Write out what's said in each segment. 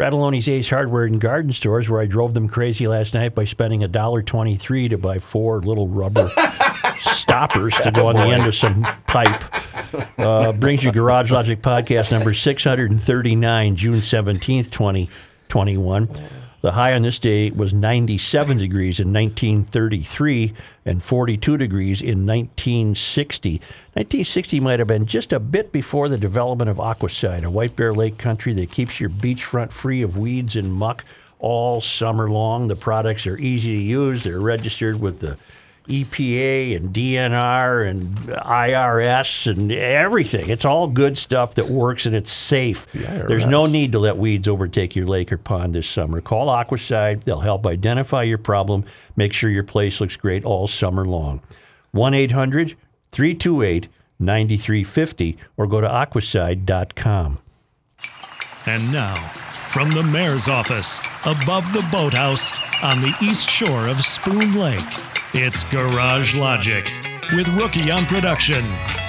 Frattallone's Ace Hardware and Garden Stores, where I drove them crazy last night by spending a dollar twenty-three to buy four little rubber stoppers to go on the end of some pipe. Uh, brings you Garage Logic podcast number six hundred and thirty-nine, June seventeenth, twenty twenty-one. The high on this day was 97 degrees in 1933 and 42 degrees in 1960. 1960 might have been just a bit before the development of Aquacide, a White Bear Lake country that keeps your beachfront free of weeds and muck all summer long. The products are easy to use. They're registered with the EPA and DNR and IRS and everything. It's all good stuff that works and it's safe. There's no need to let weeds overtake your lake or pond this summer. Call Aquacide. They'll help identify your problem, make sure your place looks great all summer long. 1 800 328 9350 or go to aquacide.com. And now, from the mayor's office, above the boathouse on the east shore of Spoon Lake, it's Garage Logic with Rookie on production,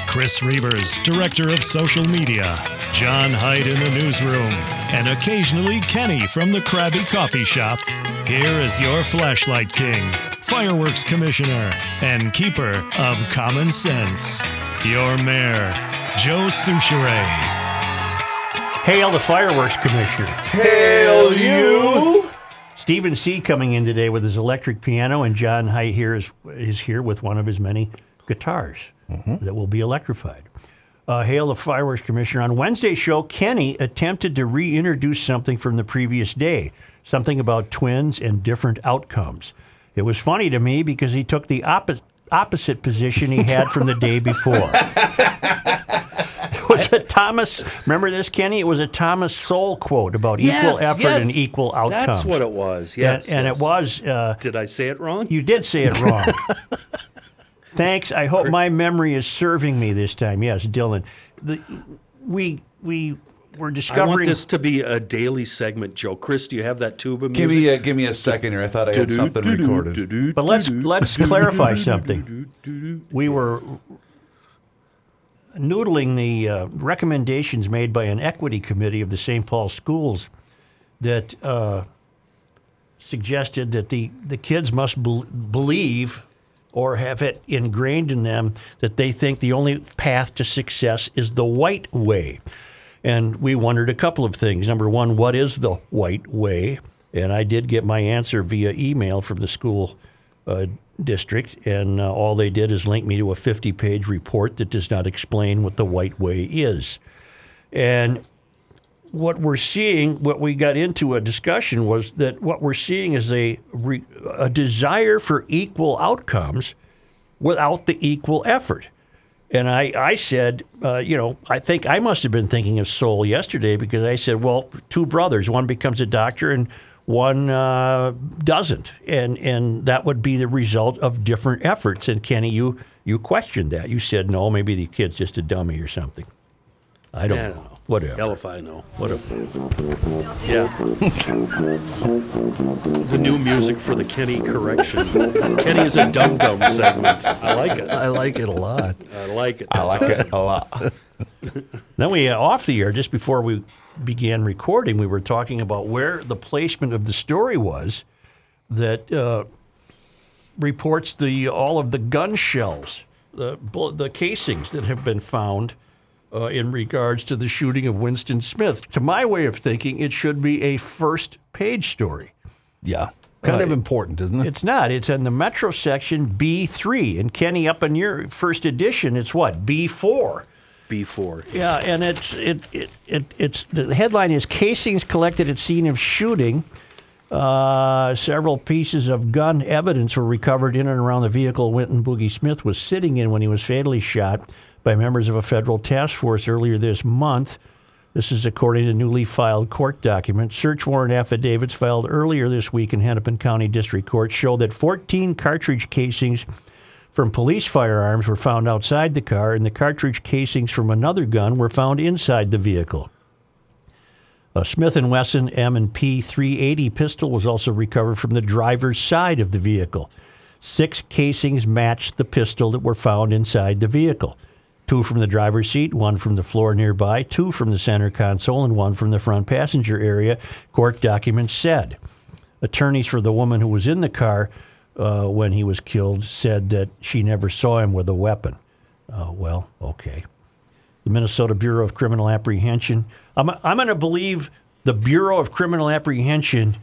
Chris Reuvers, director of social media, John Hyde in the newsroom, and occasionally Kenny from the Krabby Coffee Shop. Here is your flashlight king, fireworks commissioner, and keeper of common sense, your mayor, Joe Soucheray. Hail the fireworks commissioner. Hail you! Stephen C. coming in today with his electric piano, and John Height here is, is here with one of his many guitars that will be electrified. Uh, hail the fireworks commissioner. On Wednesday's show, Kenny attempted to reintroduce something from the previous day, something about twins and different outcomes. It was funny to me because he took the opposite opposite position he had from the day before. it was a Thomas. Remember this, Kenny? It was a Thomas Sowell quote about equal effort yes. and equal outcomes. That's what it was. Yes, and, and yes. it was. Uh, Did I say it wrong? you did say it wrong. Thanks. I hope my memory is serving me this time. Yes, Dylan. The, we we were I discovering. want this to be a daily segment, Joe. Chris, do you have that tuba music? Give me a give me a second here. I thought I had something recorded. But let's let's clarify something. We were noodling the uh, recommendations made by an equity committee of the St. Paul schools that uh, suggested that the, the kids must bel believe or have it ingrained in them that they think the only path to success is the white way. And we wondered a couple of things. Number one, what is the white way? And I did get my answer via email from the school uh, district, and uh, all they did is link me to a 50 page report that does not explain what the white way is. And what we're seeing, what we got into a discussion was that what we're seeing is a, re, a desire for equal outcomes without the equal effort. And I, I said, uh, you know, I think I must have been thinking of Sowell yesterday because I said, well, two brothers, one becomes a doctor and one uh, doesn't, and and that would be the result of different efforts. And Kenny, you you questioned that. You said, no, maybe the kid's just a dummy or something. I don't I know. Whatever. Hell if I know. Whatever. Yeah. the new music for the Kenny correction. Kenny is a dum dum segment. I like it. I like it a lot. I like it. I like it a lot. Then we uh, off the air just before we began recording, we were talking about where the placement of the story was that uh, reports the all of the gun shells, the the casings that have been found uh, in regards to the shooting of Winston Smith. To my way of thinking, it should be a first page story. Yeah. Kind of important, isn't it? It's not. It's in the Metro section B3. And Kenny, up in your first edition, it's what B4. B4. Yeah, and it's it, it, it it's the headline is casings collected at scene of shooting. Uh, several pieces of gun evidence were recovered in and around the vehicle Winston Boogie Smith was sitting in when he was fatally shot by members of a federal task force earlier this month. This is according to newly filed court documents. Search warrant affidavits filed earlier this week in Hennepin County District Court show that 14 cartridge casings from police firearms were found outside the car, and the cartridge casings from another gun were found inside the vehicle. A Smith & Wesson M&P 380 pistol was also recovered from the driver's side of the vehicle. Six casings matched the pistol that were found inside the vehicle. Two from the driver's seat, one from the floor nearby, two from the center console, and one from the front passenger area, court documents said. Attorneys for the woman who was in the car uh, when he was killed said that she never saw him with a weapon. Uh, well, okay. The Minnesota Bureau of Criminal Apprehension. I'm, I'm going to believe the Bureau of Criminal Apprehension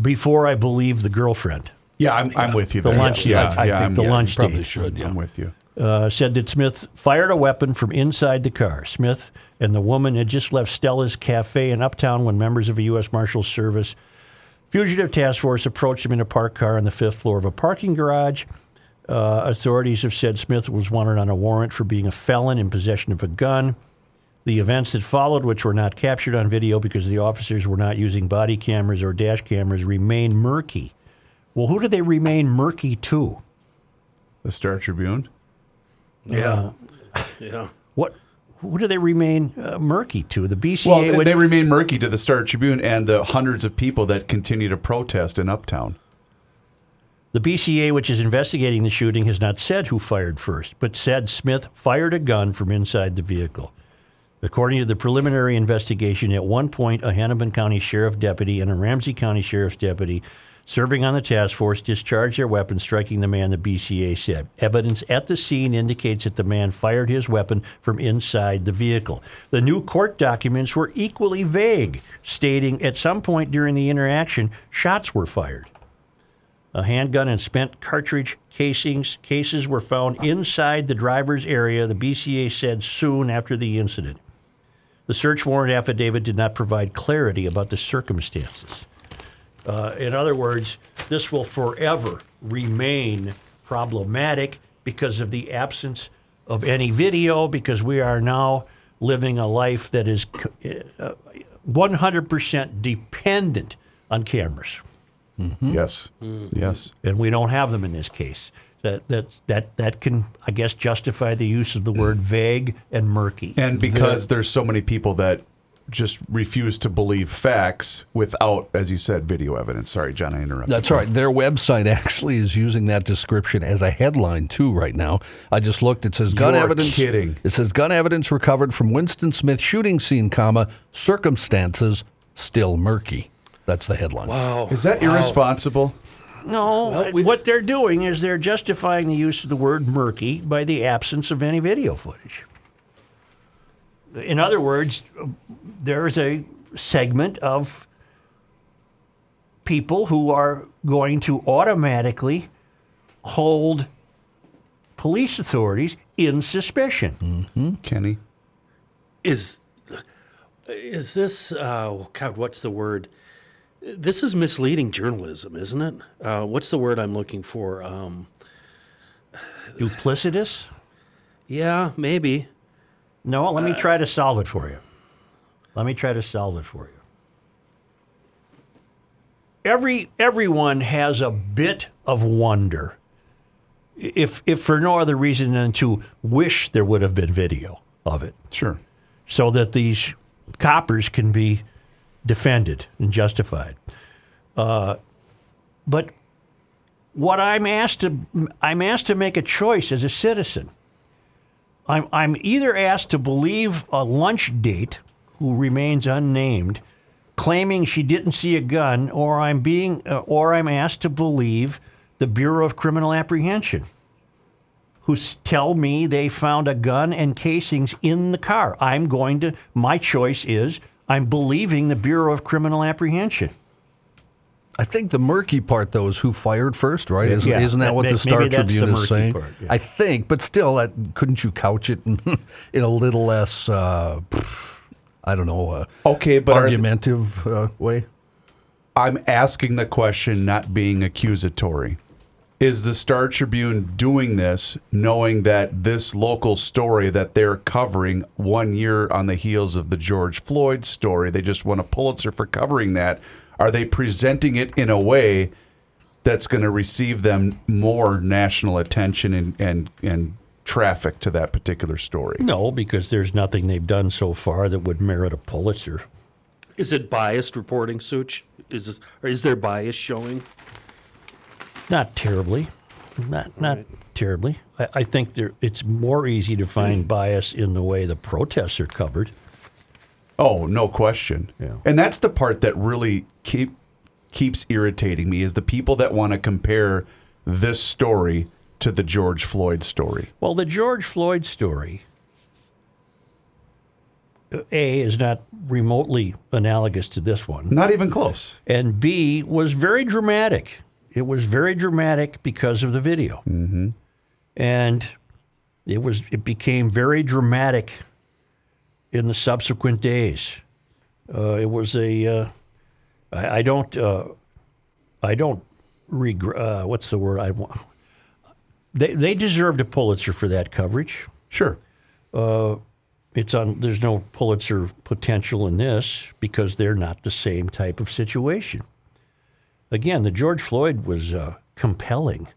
before I believe the girlfriend. Yeah, I'm, I'm with you. The there. lunch yeah, date. yeah, I think I'm, the yeah, lunch Probably date. should, yeah. I'm with you. Uh, said that Smith fired a weapon from inside the car. Smith and the woman had just left Stella's Cafe in Uptown when members of a U.S. Marshals Service fugitive task force approached him in a parked car on the fifth floor of a parking garage. Uh, authorities have said Smith was wanted on a warrant for being a felon in possession of a gun. The events that followed, which were not captured on video because the officers were not using body cameras or dash cameras, remain murky. Well, who did they remain murky to? The Star Tribune. Yeah. Yeah. What? Who do they remain uh, murky to? The BCA. Well, they- would- they remain murky to the Star Tribune and the hundreds of people that continue to protest in Uptown. the BCA, which is investigating the shooting, has not said who fired first, but said Smith fired a gun from inside the vehicle. According to the preliminary investigation, at one point, a Hennepin County Sheriff deputy and a Ramsey County Sheriff's deputy serving on the task force discharged their weapon, striking the man, the BCA said. Evidence at the scene indicates that the man fired his weapon from inside the vehicle. The new court documents were equally vague, stating at some point during the interaction, shots were fired. A handgun and spent cartridge casings cases were found inside the driver's area, the BCA said soon after the incident. The search warrant affidavit did not provide clarity about the circumstances. Uh, in other words, this will forever remain problematic because of the absence of any video, because we are now living a life that is uh, 100% dependent on cameras Yes. Yes. and we don't have them in this case. That that that that can, I guess, justify the use of the word vague and murky. And because there's so many people that just refuse to believe facts without, as you said, video evidence. Sorry, John, I interrupted. That's right. Their website actually is using that description as a headline too right now. I just looked. It says gun You're evidence. kidding. It says gun evidence recovered from Winston Smith shooting scene, comma circumstances still murky. That's the headline. Wow. Is that irresponsible? No, what they're doing is they're justifying the use of the word murky by the absence of any video footage. In other words, there's a segment of people who are going to automatically hold police authorities in suspicion. Kenny? Is is this uh, God? What's the word? This is misleading journalism, isn't it? Uh, what's the word I'm looking for? Um, Duplicitous? yeah, maybe. No, let me try to solve it for you. Let me try to solve it for you. Every everyone has a bit of wonder, if if for no other reason than to wish there would have been video of it, Sure. so that these coppers can be defended and justified. Uh, but what I'm asked to I'm asked to make a choice as a citizen. I'm I'm either asked to believe a lunch date who remains unnamed, claiming she didn't see a gun, or I'm being uh, or I'm asked to believe the Bureau of Criminal Apprehension, who tell me they found a gun and casings in the car. I'm going to. My choice is I'm believing the Bureau of Criminal Apprehension. I think the murky part, though, is who fired first, right? Isn't, Yeah, isn't that, that what may- the Star maybe that's the Tribune is saying? part, yeah. I think, but still, that couldn't you couch it in, in a little less, uh, I don't know, uh, Okay, but are th- argumentative uh, way? I'm asking the question, not being accusatory. Is the Star Tribune doing this knowing that this local story that they're covering one year on the heels of the George Floyd story, they just won a Pulitzer for covering that? Are they presenting it in a way that's going to receive them more national attention and, and, and traffic to that particular story? No, because there's nothing they've done so far that would merit a Pulitzer. Is it biased reporting, Such? Is this, or is there bias showing? Not terribly. Not not terribly. I, I think there, it's more easy to find hmm. bias in the way the protests are covered. Oh, no question. Yeah. And that's the part that really keep keeps irritating me is the people that want to compare this story to the George Floyd story. Well, the George Floyd story, uh, A, is not remotely analogous to this one. Not even close. And B, was very dramatic. It was very dramatic because of the video. Mm-hmm. And it was it became very dramatic in the subsequent days. Uh, it was a uh, I, I don't uh, I don't regret uh, what's the word I want. They they deserved a Pulitzer for that coverage. Sure. It's on. There's no Pulitzer potential in this because they're not the same type of situation. Again, the George Floyd was uh, compelling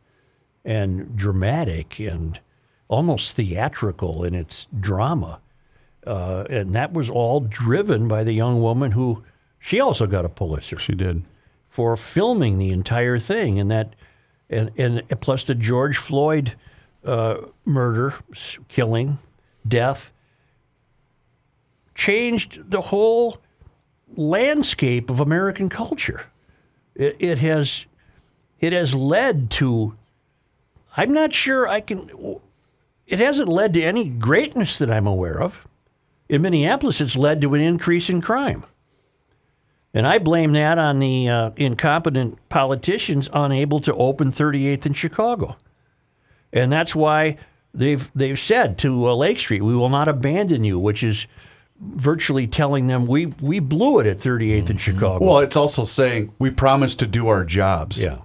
and dramatic and almost theatrical in its drama, uh, and that was all driven by the young woman who she also got a Pulitzer She did. for filming the entire thing, and that, and and plus the George Floyd uh, murder, killing, death, changed the whole landscape of American culture. It, it has, it has led to. I'm not sure I can. It hasn't led to any greatness that I'm aware of. In Minneapolis, it's led to an increase in crime. And I blame that on the uh, incompetent politicians unable to open 38th in Chicago. And that's why they've they've said to uh, Lake Street, "We will not abandon you," which is virtually telling them we we blew it at 38th in Chicago. Well, it's also saying we promised to do our jobs yeah.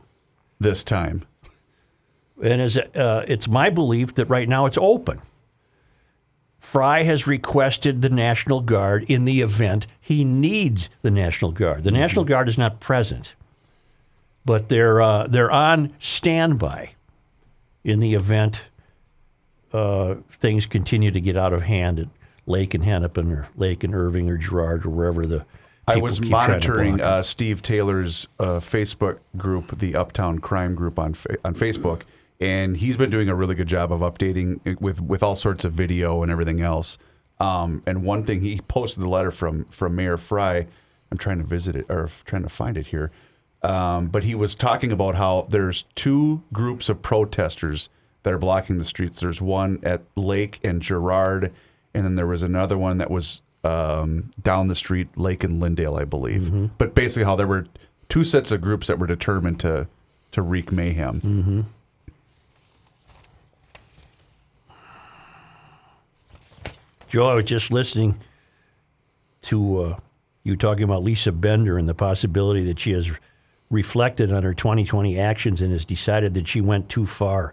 this time. And as uh, it's my belief that right now it's open. Frey has requested the National Guard in the event he needs the National Guard. The National Guard is not present, but they're uh, they're on standby in the event uh, things continue to get out of hand at Lake and Hennepin or Lake and Irving or Girard or wherever the I was keep trying to monitoring uh, Steve Taylor's uh, Facebook group, the Uptown Crime Group on fa- on Facebook, and he's been doing a really good job of updating with with all sorts of video and everything else. Um, and one thing he posted the letter from from Mayor Frey. I'm trying to visit it or trying to find it here, um, but he was talking about how there's two groups of protesters that are blocking the streets. There's one at Lake and Girard, and then there was another one that was um, down the street, Lake and Lyndale, I believe. But basically, how there were two sets of groups that were determined to to wreak mayhem. Joe, I was just listening to uh, you talking about Lisa Bender and the possibility that she has reflected on her 2020 actions and has decided that she went too far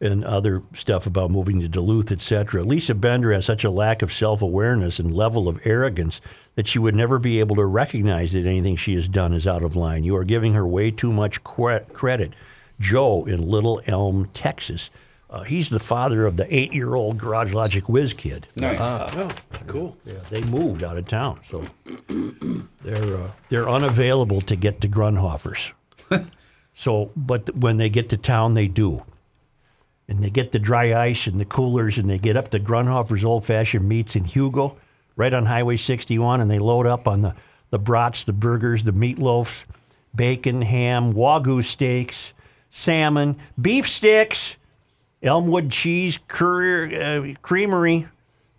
and other stuff about moving to Duluth, etc. Lisa Bender has such a lack of self-awareness and level of arrogance that she would never be able to recognize that anything she has done is out of line. You are giving her way too much cre- credit. Joe in Little Elm, Texas. Uh, he's the father of the eight-year-old Garage Logic Whiz kid. Nice. Oh, cool. Yeah, they moved out of town, so they're uh, they're unavailable to get to Grundhofer's. so, but when they get to town, they do, and they get the dry ice and the coolers, and they get up to Grundhofer's Old Fashioned Meats in Hugo, right on Highway 61, and they load up on the the brats, the burgers, the meatloafs, bacon, ham, wagyu steaks, salmon, beef sticks. Elmwood Cheese Courier, uh, Creamery,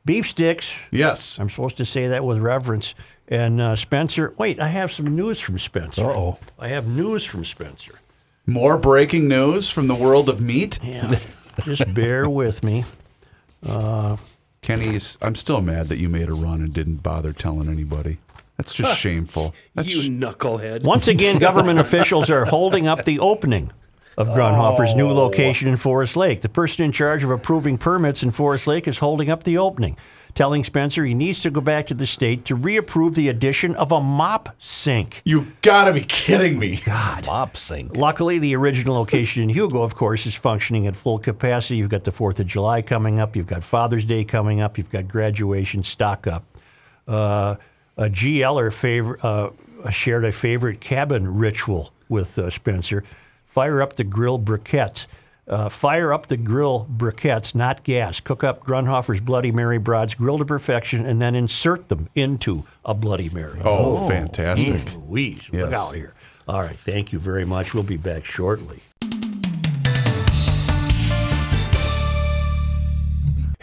beef sticks. Yes. I'm supposed to say that with reverence. And uh, Spencer, wait, I have some news from Spencer. Uh-oh. I have news from Spencer. More breaking news from the world of meat. Yeah, just bear with me. Kenny's. I'm still mad that you made a run and didn't bother telling anybody. That's just shameful. That's You knucklehead. Once again, government officials are holding up the opening of Grundhofer's new location in Forest Lake. The person in charge of approving permits in Forest Lake is holding up the opening, telling Spencer he needs to go back to the state to reapprove the addition of a mop sink. you gotta be kidding me. God. Mop sink. Luckily, the original location in Hugo, of course, is functioning at full capacity. You've got the 4th of July coming up. You've got Father's Day coming up. You've got graduation stock up. Uh, a GLer favor, uh, shared a favorite cabin ritual with uh, Spencer fire up the grilled briquettes. Uh, fire up the grill briquettes, not gas. Cook up Grundhofer's Bloody Mary broads, grill to perfection, and then insert them into a Bloody Mary. Oh, fantastic. Jeez Louise, look out here. All right, thank you very much. We'll be back shortly.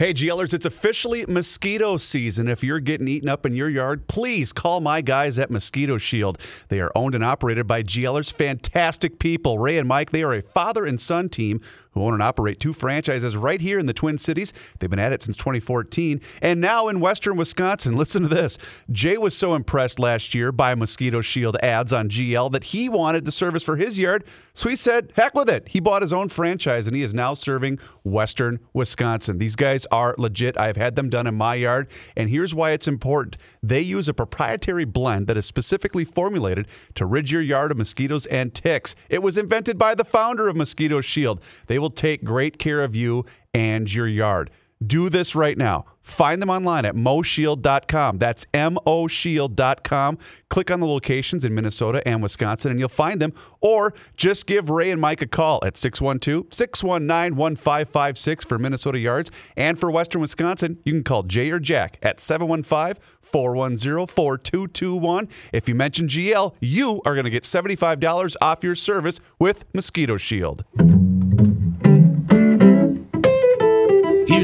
Hey, GLers, it's officially mosquito season. If you're getting eaten up in your yard, please call my guys at Mosquito Shield. They are owned and operated by GLers, fantastic people. Ray and Mike, they are a father and son team who own and operate two franchises right here in the Twin Cities. They've been at it since 2014 and now in Western Wisconsin. Listen to this. Jay was so impressed last year by Mosquito Shield ads on GL that he wanted the service for his yard. So he said, heck with it. He bought his own franchise and he is now serving Western Wisconsin. These guys are legit. I've had them done in my yard. And here's why it's important they use a proprietary blend that is specifically formulated to rid your yard of mosquitoes and ticks. It was invented by the founder of Mosquito Shield. They will take great care of you and your yard. Do this right now. Find them online at moshield.com. That's moshield.com. Click on the locations in Minnesota and Wisconsin and you'll find them. Or just give Ray and Mike a call at 612 619 1556 for Minnesota yards. And for Western Wisconsin, you can call Jay or Jack at 715 410 4221. If you mention GL, you are going to get $75 off your service with Mosquito Shield.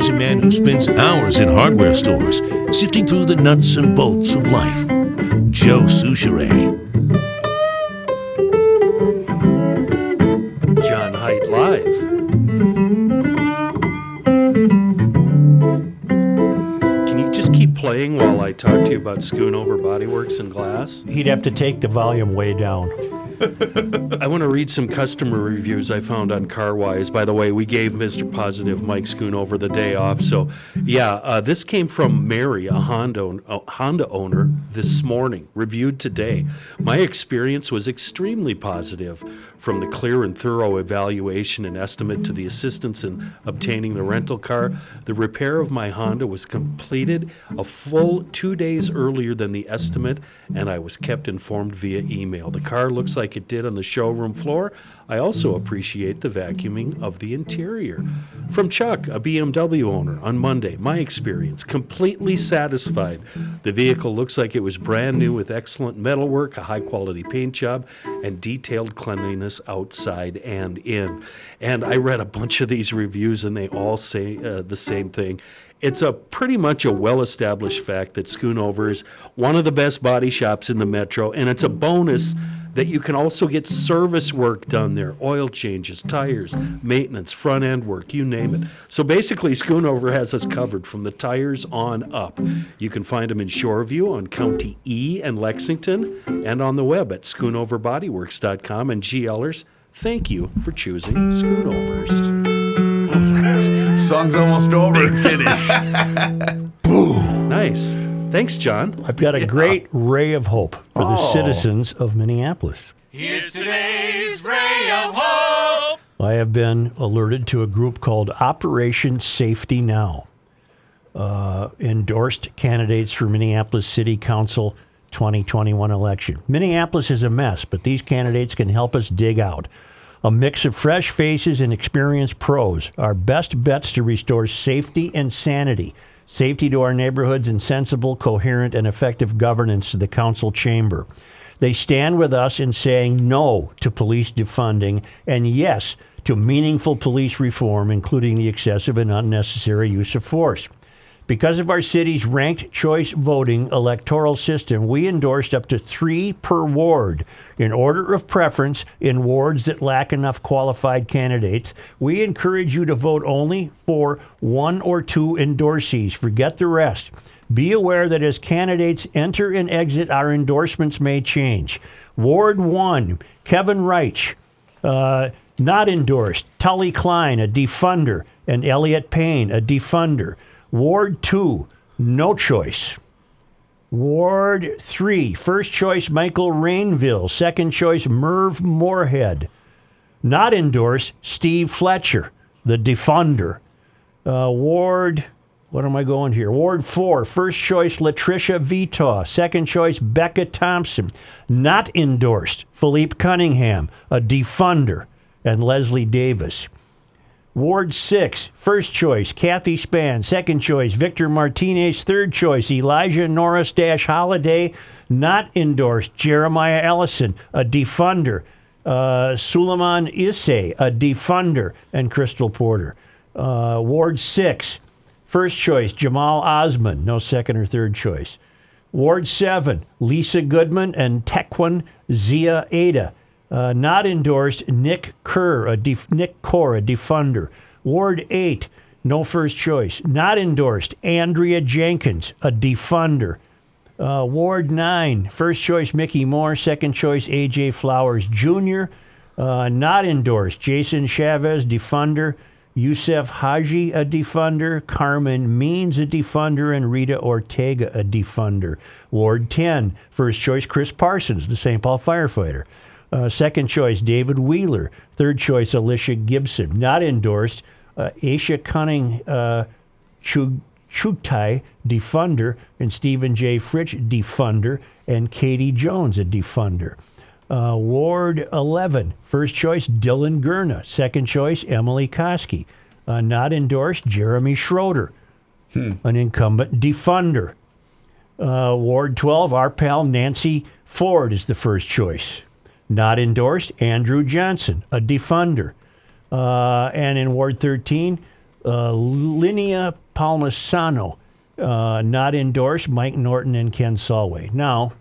Here's a man who spends hours in hardware stores sifting through the nuts and bolts of life. Joe Soucheray. John Height Live. Can you just keep playing while I talk to you about Schoonover Bodyworks and Glass? He'd have to take the volume way down. I want to read some customer reviews I found on CarWise. By the way, we gave Mr. Positive Mike Schoonover the day off. So, yeah, uh, this came from Mary, a Honda, a Honda owner, this morning, reviewed today. My experience was extremely positive from the clear and thorough evaluation and estimate to the assistance in obtaining the rental car. The repair of my Honda was completed a full two days earlier than the estimate, and I was kept informed via email. The car looks like it did on the showroom floor. I also appreciate the vacuuming of the interior. From Chuck, a BMW owner, on Monday, my experience completely satisfied. The vehicle looks like it was brand new with excellent metalwork, a high quality paint job, and detailed cleanliness outside and in. And I read a bunch of these reviews, and they all say uh, the same thing. It's a pretty much a well-established fact that Schoonover is one of the best body shops in the metro, and it's a bonus that you can also get service work done there, oil changes, tires, maintenance, front end work, you name it. So basically, Schoonover has us covered from the tires on up. You can find them in Shoreview on County E and Lexington, and on the web at schoonoverbodyworks.com. And GLers, thank you for choosing Schoonovers. Song's almost over. Nice. Thanks, John. I've got a great ray of hope for the Oh. citizens of Minneapolis. Here's today's ray of hope. I have been alerted to a group called Operation Safety Now. Uh, endorsed candidates for Minneapolis City Council 2021 election. Minneapolis is a mess, but these candidates can help us dig out. A mix of fresh faces and experienced pros are best bets to restore safety and sanity. Safety to our neighborhoods and sensible, coherent, and effective governance to the council chamber. They stand with us in saying no to police defunding and yes to meaningful police reform, including the excessive and unnecessary use of force. Because of our city's ranked choice voting electoral system, we endorsed up to three per ward. In order of preference, in wards that lack enough qualified candidates, we encourage you to vote only for one or two endorsees. Forget the rest. Be aware that as candidates enter and exit, our endorsements may change. Ward 1, Kevin Reich, uh, not endorsed. Tully Klein, a defunder, and Elliot Payne, a defunder. Ward 2, no choice. Ward 3, first choice Michael Rainville, second choice Merv Moorhead. Not endorsed Steve Fletcher, the defunder. Uh, Ward, what am I going here? Ward 4, first choice LaTrisha Vetaw, second choice Becca Thompson. Not endorsed Philippe Cunningham, a defunder, and Leslie Davis. Ward 6, first choice, Kathy Span. Second choice, Victor Martinez. Third choice, Elijah Norris Dash Holiday. Not endorsed, Jeremiah Ellison, a defunder. Uh, Suleiman Isse, a defunder. And Crystal Porter. Uh, Ward 6, first choice, Jamal Osman. No second or third choice. Ward 7, Lisa Goodman and Tequan Zia Ada. Uh, not endorsed, Nick Kerr, a def- Nick Core, a defunder. Ward 8, no first choice. Not endorsed, Andrea Jenkins, a defunder. Uh, Ward 9, first choice, Mickey Moore. Second choice, A.J. Flowers Jr. Uh, not endorsed, Jason Chavez, defunder. Yusef Haji, a defunder. Carmen Means, a defunder. And Rita Ortega, a defunder. Ward 10, first choice, Chris Parsons, the St. Paul firefighter. Uh, second choice, David Wheeler. Third choice, Alicia Gibson. Not endorsed, uh, Aisha Cunning uh, Chug- Chughtai, defunder. And Stephen J. Fritch, defunder. And Katie Jones, a defunder. Uh, Ward 11, first choice, Dylan Gurna. Second choice, Emily Koski. Uh, not endorsed, Jeremy Schroeder, an incumbent defunder. Uh, Ward 12, our pal Nancy Ford is the first choice. Not endorsed, Andrew Johnson, a defunder. Uh, and in Ward 13, uh, Linea Palmisano, uh, not endorsed, Mike Norton and Ken Solway. Now,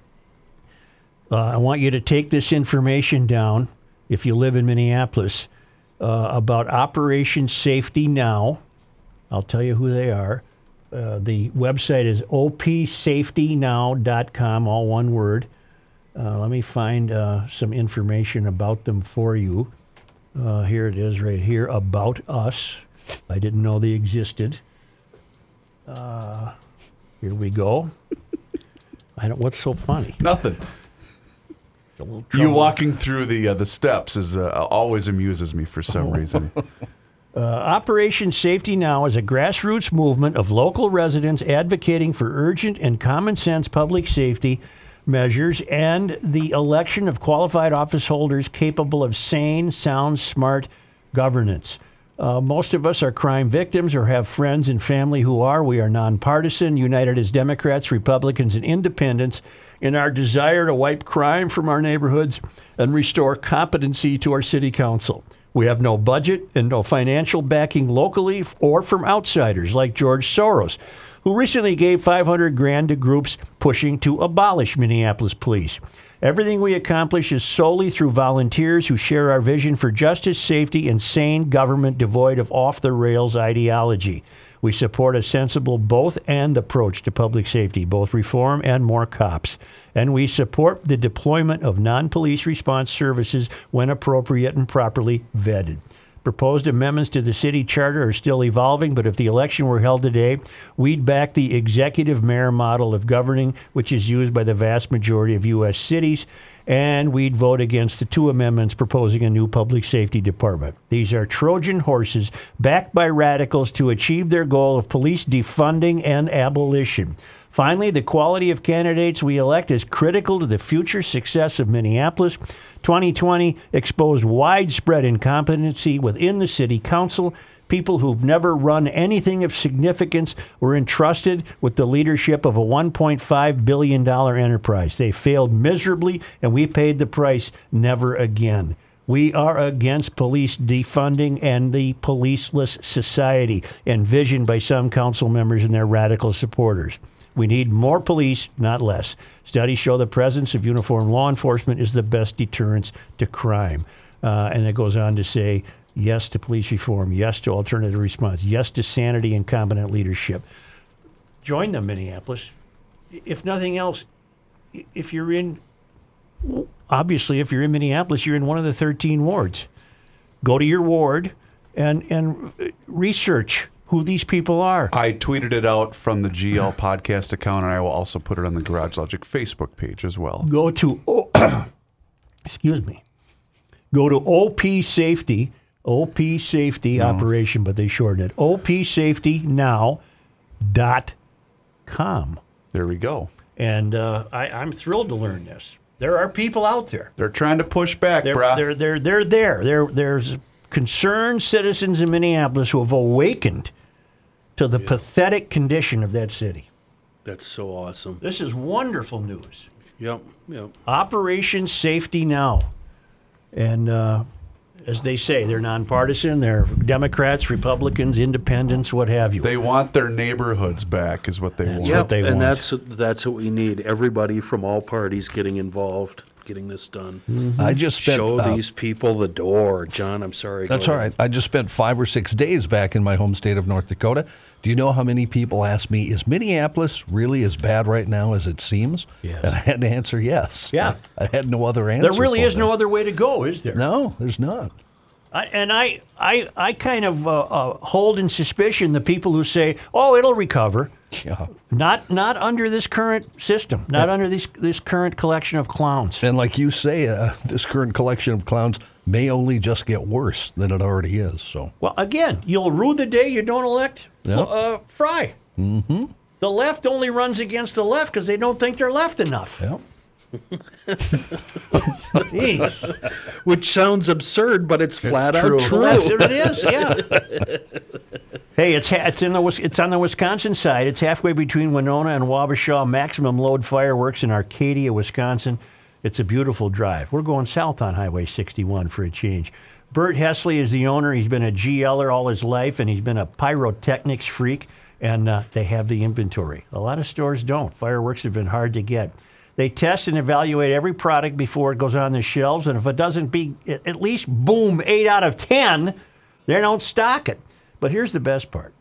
uh, I want you to take this information down if you live in Minneapolis uh, about Operation Safety Now. I'll tell you who they are. Uh, the website is opsafetynow.com, all one word. Uh, let me find uh, some information about them for you. Uh, here it is right here about us. I didn't know they existed. Uh, here we go. I don't. What's so funny? Nothing. You walking through the uh, the steps is uh, always amuses me for some reason. Uh, Operation Safety Now is a grassroots movement of local residents advocating for urgent and common sense public safety measures and the election of qualified office holders capable of sane, sound, smart governance. Uh, most of us are crime victims or have friends and family who are. We are nonpartisan, united as Democrats, Republicans, and independents in our desire to wipe crime from our neighborhoods and restore competency to our city council. We have no budget and no financial backing locally or from outsiders like George Soros, who recently gave 500 grand to groups pushing to abolish Minneapolis police. Everything we accomplish is solely through volunteers who share our vision for justice, safety, and sane government devoid of off the rails ideology. We support a sensible both and approach to public safety, both reform and more cops. And we support the deployment of non police response services when appropriate and properly vetted. Proposed amendments to the city charter are still evolving, but if the election were held today, we'd back the executive mayor model of governing, which is used by the vast majority of U.S. cities, and we'd vote against the two amendments proposing a new public safety department. These are Trojan horses backed by radicals to achieve their goal of police defunding and abolition. Finally, the quality of candidates we elect is critical to the future success of Minneapolis. 2020 exposed widespread incompetency within the city council. People who've never run anything of significance were entrusted with the leadership of a $1.5 billion enterprise. They failed miserably, and we paid the price never again. We are against police defunding and the policeless society envisioned by some council members and their radical supporters. We need more police, not less. Studies show the presence of uniformed law enforcement is the best deterrence to crime. Uh, and it goes on to say yes to police reform, yes to alternative response, yes to sanity and competent leadership. Join them, Minneapolis. If nothing else, if you're in, obviously, if you're in Minneapolis, you're in one of the 13 wards. Go to your ward and, and uh, research who these people are. I tweeted it out from the GL podcast account, and I will also put it on the Garage Logic Facebook page as well. go to o- excuse me. Go to op safety op safety operation but they shortened it. Opsafetynow.com There we go. and uh, I, i'm thrilled to learn this. There are people out there. They're trying to push back, they're, they're, they're, they're there. There there's concerned citizens in Minneapolis who have awakened to the pathetic condition of that city. That's so awesome. This is wonderful news. Yep, yep. Operation Safety Now. And uh, as they say, they're nonpartisan. They're Democrats, Republicans, Independents, what have you. They want their neighborhoods back, is what they want. what they and want. that's that's what we need. Everybody from all parties getting involved, getting this done. I just spent. Show uh, these people the door, John. I'm sorry. That's all right. I just spent five or six days back in my home state of North Dakota. Do you know how many people ask me, is Minneapolis really as bad right now as it seems? Yes. And I had to answer yes. Yeah. I had no other answer. there really is no other way to go, is there? No, there's not. I, and I, I, I kind of uh, uh, hold in suspicion the people who say, "Oh, it'll recover." Yeah. Not, not under this current system. Not under this this current collection of clowns. And like you say, uh, this current collection of clowns may only just get worse than it already is. So Well, again, you'll rue the day you don't elect Yeah. uh, Frey. Mm-hmm. The left only runs against the left because they don't think they're left enough. yeah. Jeez. Which sounds absurd, but it's flat true. out true. That's what it is. Yeah. hey, it's ha- it's in the it's on the Wisconsin side. It's halfway between Winona and Wabasha. Maximum load fireworks in Arcadia, Wisconsin. It's a beautiful drive. We're going south on Highway 61 for a change. Bert Hesley is the owner. He's been a GLer all his life, and he's been a pyrotechnics freak. And uh, they have the inventory. A lot of stores don't. Fireworks have been hard to get. They test and evaluate every product before it goes on the shelves, and if it doesn't be at least boom eight out of ten, they don't stock it. But here's the best part: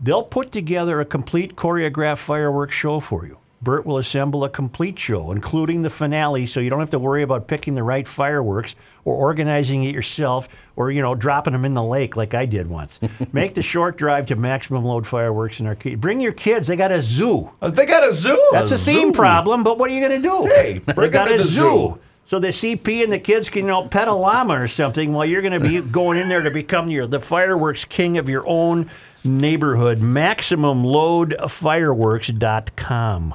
they'll put together a complete choreographed fireworks show for you. Bert will assemble a complete show, including the finale, so you don't have to worry about picking the right fireworks or organizing it yourself or, you know, dropping them in the lake like I did once. Make the short drive to Maximum Load Fireworks in Arcadia. Bring your kids. They got a zoo. Uh, they got a zoo. That's a, theme problem, but what are you going to do? Hey, they got them a the zoo. zoo. So the CP and the kids can you know pet a llama or something while you're going to be going in there to become your the fireworks king of your own neighborhood. MaximumLoadFireworks.com.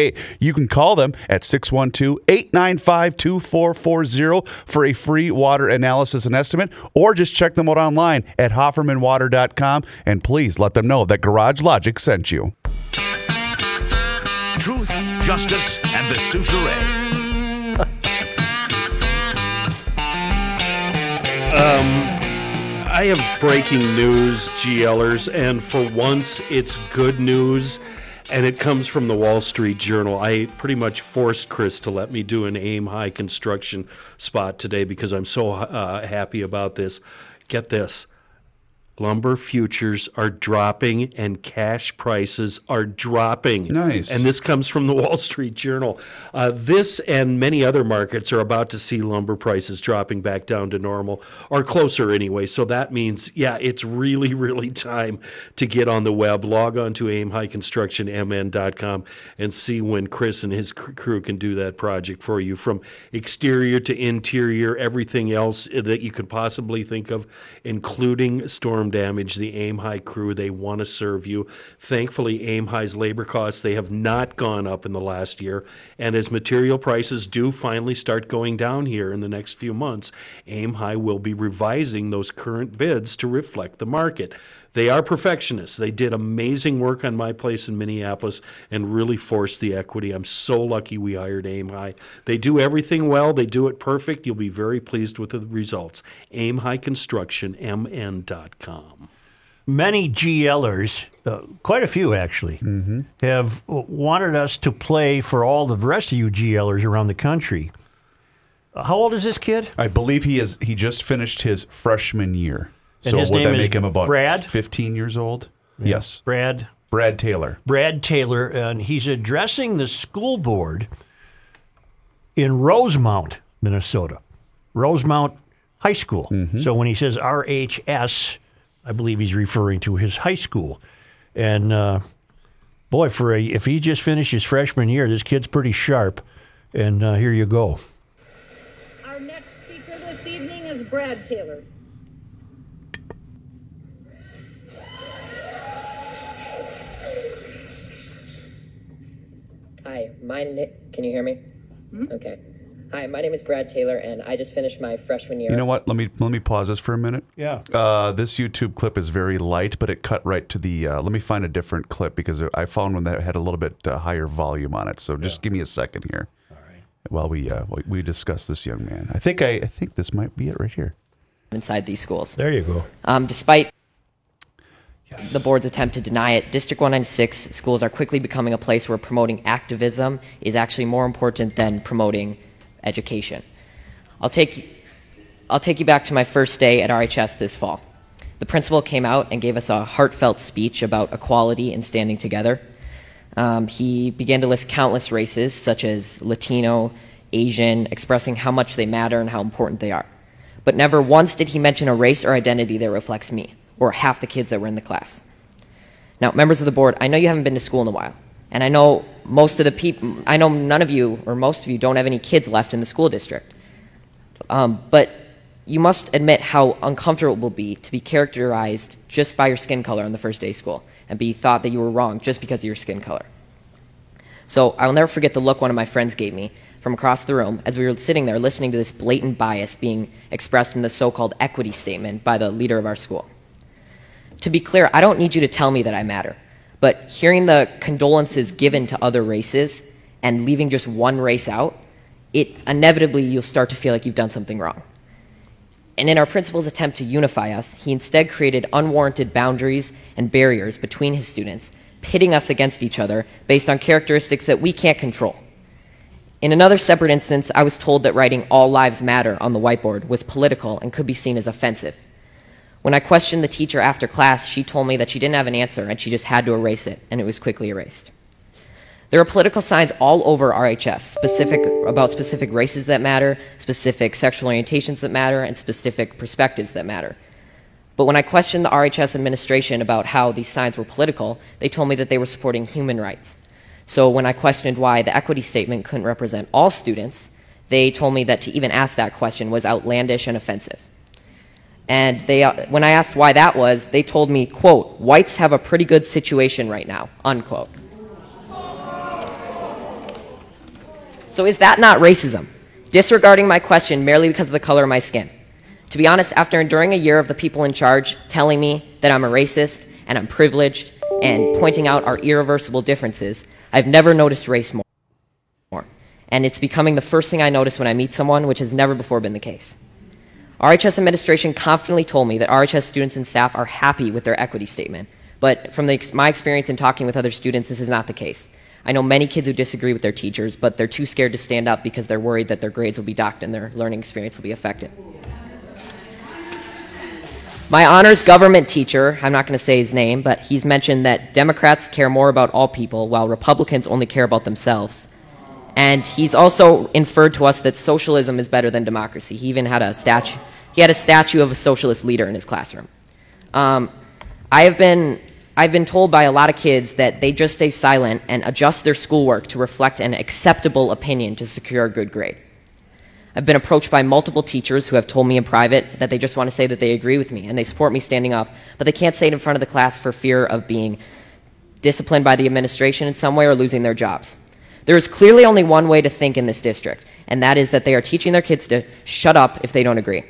You can call them at 612-895-2440 for a free water analysis and estimate or just check them out online at hoffermanwater.com and please let them know that Garage Logic sent you. Truth, justice, and the Souterrain. Um, I have breaking news, GLers, and for once it's good news, and it comes from the Wall Street Journal. I pretty much forced Chris to let me do an aim high construction spot today because I'm so uh, happy about this. Get this. Lumber futures are dropping and cash prices are dropping. Nice. And this comes from the Wall Street Journal. Uh, this and many other markets are about to see lumber prices dropping back down to normal, or closer anyway. So that means, yeah, it's really, really time to get on the web. Log on to aimhighconstructionmn.com and see when Chris and his crew can do that project for you from exterior to interior, everything else that you could possibly think of, including storm damage. The Aim High crew, they want to serve you. Thankfully, Aim High's labor costs, they have not gone up in the last year. And as material prices do finally start going down here in the next few months, Aim High will be revising those current bids to reflect the market. They are perfectionists. They did amazing work on my place in Minneapolis and really forced the equity. I'm so lucky we hired Aim High. They do everything well, they do it perfect. You'll be very pleased with the results. Aim High Construction, mn.com. Many GLers, uh, quite a few actually, have wanted us to play for all the rest of you GLers around the country. Uh, How old is this kid? I believe he is. He just finished his freshman year. And so his would name that is make him about Brad? 15 years old? Yes. Brad. Brad Taylor. Brad Taylor, and he's addressing the school board in Rosemount, Minnesota. Rosemount High School. So when he says RHS, I believe he's referring to his high school. And uh, boy, for a, if he just finished his freshman year, this kid's pretty sharp. And uh, here you go. Our next speaker this evening is Brad Taylor. Hi, my na- can you hear me? Okay. Hi, my name is Brad Taylor, and I just finished my freshman year. You know what? Let me let me pause this for a minute. Yeah. Uh, this YouTube clip is very light, but it cut right to the. Uh, let me find a different clip because I found one that had a little bit uh, higher volume on it. So just give me a second here. All right. While we uh, we- we discuss this young man, I think I, I think this might be it right here. inside these schools. There you go. Um, despite the board's attempt to deny it, District 196 schools are quickly becoming a place where promoting activism is actually more important than promoting education. I'll take, I'll take you back to my first day at RHS this fall. The principal came out and gave us a heartfelt speech about equality and standing together. Um, he began to list countless races, such as Latino, Asian, expressing how much they matter and how important they are. But never once did he mention a race or identity that reflects me, or half the kids that were in the class. Now, members of the board, I know you haven't been to school in a while, and I know most of the people, I know none of you or most of you don't have any kids left in the school district. Um, but you must admit how uncomfortable it will be to be characterized just by your skin color on the first day of school and be thought that you were wrong just because of your skin color. So I will never forget the look one of my friends gave me from across the room as we were sitting there listening to this blatant bias being expressed in the so called equity statement by the leader of our school. To be clear, I don't need you to tell me that I matter, but hearing the condolences given to other races and leaving just one race out, it inevitably you'll start to feel like you've done something wrong. And in our principal's attempt to unify us, he instead created unwarranted boundaries and barriers between his students, pitting us against each other based on characteristics that we can't control. In another separate instance, I was told that writing All Lives Matter on the whiteboard was political and could be seen as offensive. When I questioned the teacher after class, she told me that she didn't have an answer and she just had to erase it, and it was quickly erased. There are political signs all over RHS, specific about specific races that matter, specific sexual orientations that matter, and specific perspectives that matter. But when I questioned the RHS administration about how these signs were political, they told me that they were supporting human rights. So when I questioned why the equity statement couldn't represent all students, they told me that to even ask that question was outlandish and offensive. And they, uh, when I asked why that was, they told me, quote, whites have a pretty good situation right now, unquote. So is that not racism? Disregarding my question merely because of the color of my skin. To be honest, after enduring a year of the people in charge telling me that I'm a racist and I'm privileged and pointing out our irreversible differences, I've never noticed race more. more. And it's becoming the first thing I notice when I meet someone, which has never before been the case. RHS administration confidently told me that RHS students and staff are happy with their equity statement, but from the, my experience in talking with other students, this is not the case. I know many kids who disagree with their teachers, but they're too scared to stand up because they're worried that their grades will be docked and their learning experience will be affected. My honors government teacher, I'm not going to say his name, but he's mentioned that Democrats care more about all people while Republicans only care about themselves. And he's also inferred to us that socialism is better than democracy. He even had a statue. He had a statue of a socialist leader in his classroom. Um, I have been I've been told by a lot of kids that they just stay silent and adjust their schoolwork to reflect an acceptable opinion to secure a good grade. I've been approached by multiple teachers who have told me in private that they just want to say that they agree with me and they support me standing up, but they can't say it in front of the class for fear of being disciplined by the administration in some way or losing their jobs. There is clearly only one way to think in this district, and that is that they are teaching their kids to shut up if they don't agree.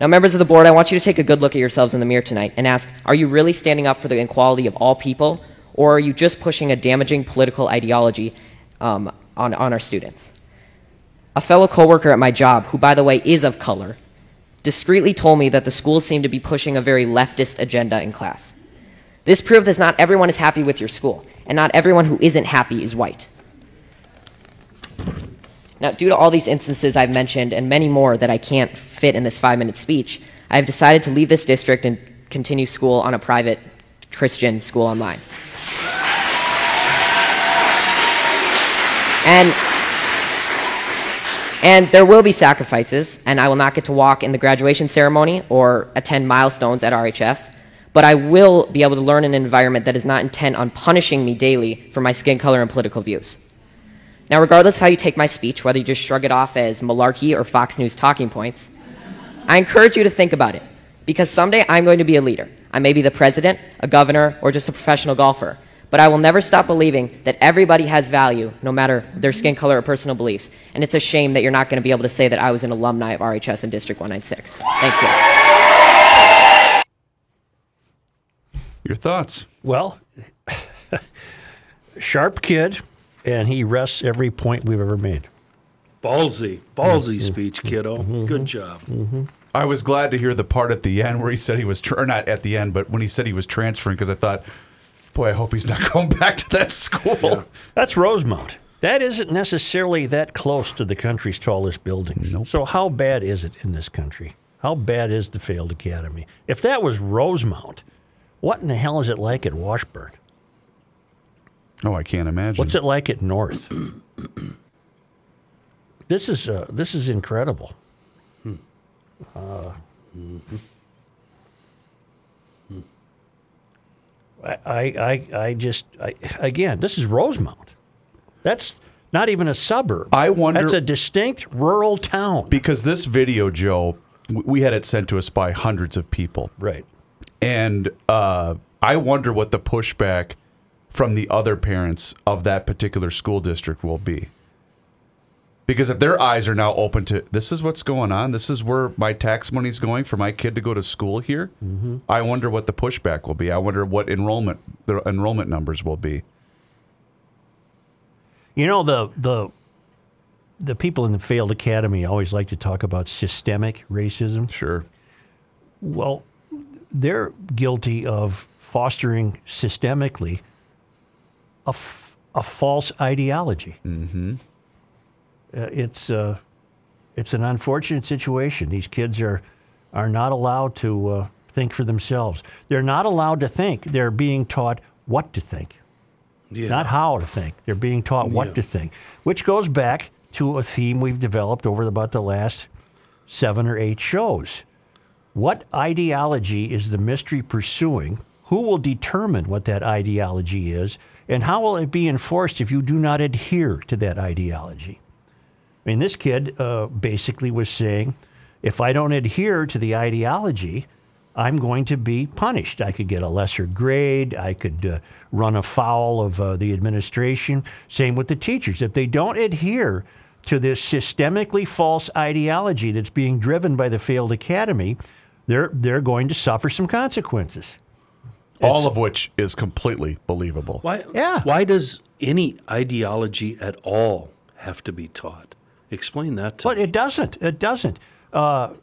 Now, members of the board, I want you to take a good look at yourselves in the mirror tonight and ask Are you really standing up for the equality of all people, or are you just pushing a damaging political ideology um, on, on our students? A fellow coworker at my job, who, by the way, is of color, discreetly told me that the schools seem to be pushing a very leftist agenda in class. This proved that not everyone is happy with your school, and not everyone who isn't happy is white. Now, due to all these instances I've mentioned and many more that I can't fit in this five minute speech, I have decided to leave this district and continue school on a private Christian school online. And and there will be sacrifices, and I will not get to walk in the graduation ceremony or attend milestones at RHS, but I will be able to learn in an environment that is not intent on punishing me daily for my skin color and political views. Now, regardless of how you take my speech, whether you just shrug it off as malarkey or Fox News talking points, I encourage you to think about it, because someday I'm going to be a leader. I may be the president, a governor, or just a professional golfer, but I will never stop believing that everybody has value, no matter their skin color or personal beliefs. And it's a shame that you're not going to be able to say that I was an alumni of RHS in District 196. Thank you. Your thoughts? Well, sharp kid, and he rests every point we've ever made. Ballsy, ballsy mm-hmm. speech, kiddo. Mm-hmm. Good job. Mm-hmm. I was glad to hear the part at the end where he said he was, tra- or not at the end, but when he said he was transferring, because I thought, boy, I hope he's not going back to that school. That's Rosemount. That isn't necessarily that close to the country's tallest buildings. So how bad is it in this country? How bad is the failed academy? If that was Rosemount, what in the hell is it like at Washburn? Oh, I can't imagine. What's it like at North? this is uh, this is incredible. Uh, I, I, I I just I, again, this is Rosemount. That's not even a suburb. I wonder- That's a distinct rural town. Because this video, Joe, we had it sent to us by hundreds of people. right. And uh, I wonder what the pushback from the other parents of that particular school district will be. Because if their eyes are now open to this is what's going on, this is where my tax money's going for my kid to go to school here. Mm-hmm. I wonder what the pushback will be. I wonder what enrollment the enrollment numbers will be. You know the the the people in the failed academy always like to talk about systemic racism. Sure. Well, they're guilty of fostering systemically a, f- a false ideology. Mm-hmm. Uh, it's uh, it's an unfortunate situation. These kids are are not allowed to uh, think for themselves. They're not allowed to think. They're being taught what to think, Yeah. not how to think. They're being taught what Yeah. to think, which goes back to a theme we've developed over about the last seven or eight shows. What ideology is the mystery pursuing? Who will determine what that ideology is? And how will it be enforced if you do not adhere to that ideology? I mean, this kid uh, basically was saying, if I don't adhere to the ideology, I'm going to be punished. I could get a lesser grade. I could uh, run afoul of uh, the administration. Same with the teachers. If they don't adhere to this systemically false ideology that's being driven by the failed academy, they're, they're going to suffer some consequences. All of which is completely believable. Why? Yeah. Why does any ideology at all have to be taught? Explain that to But me. it doesn't. It doesn't. Uh,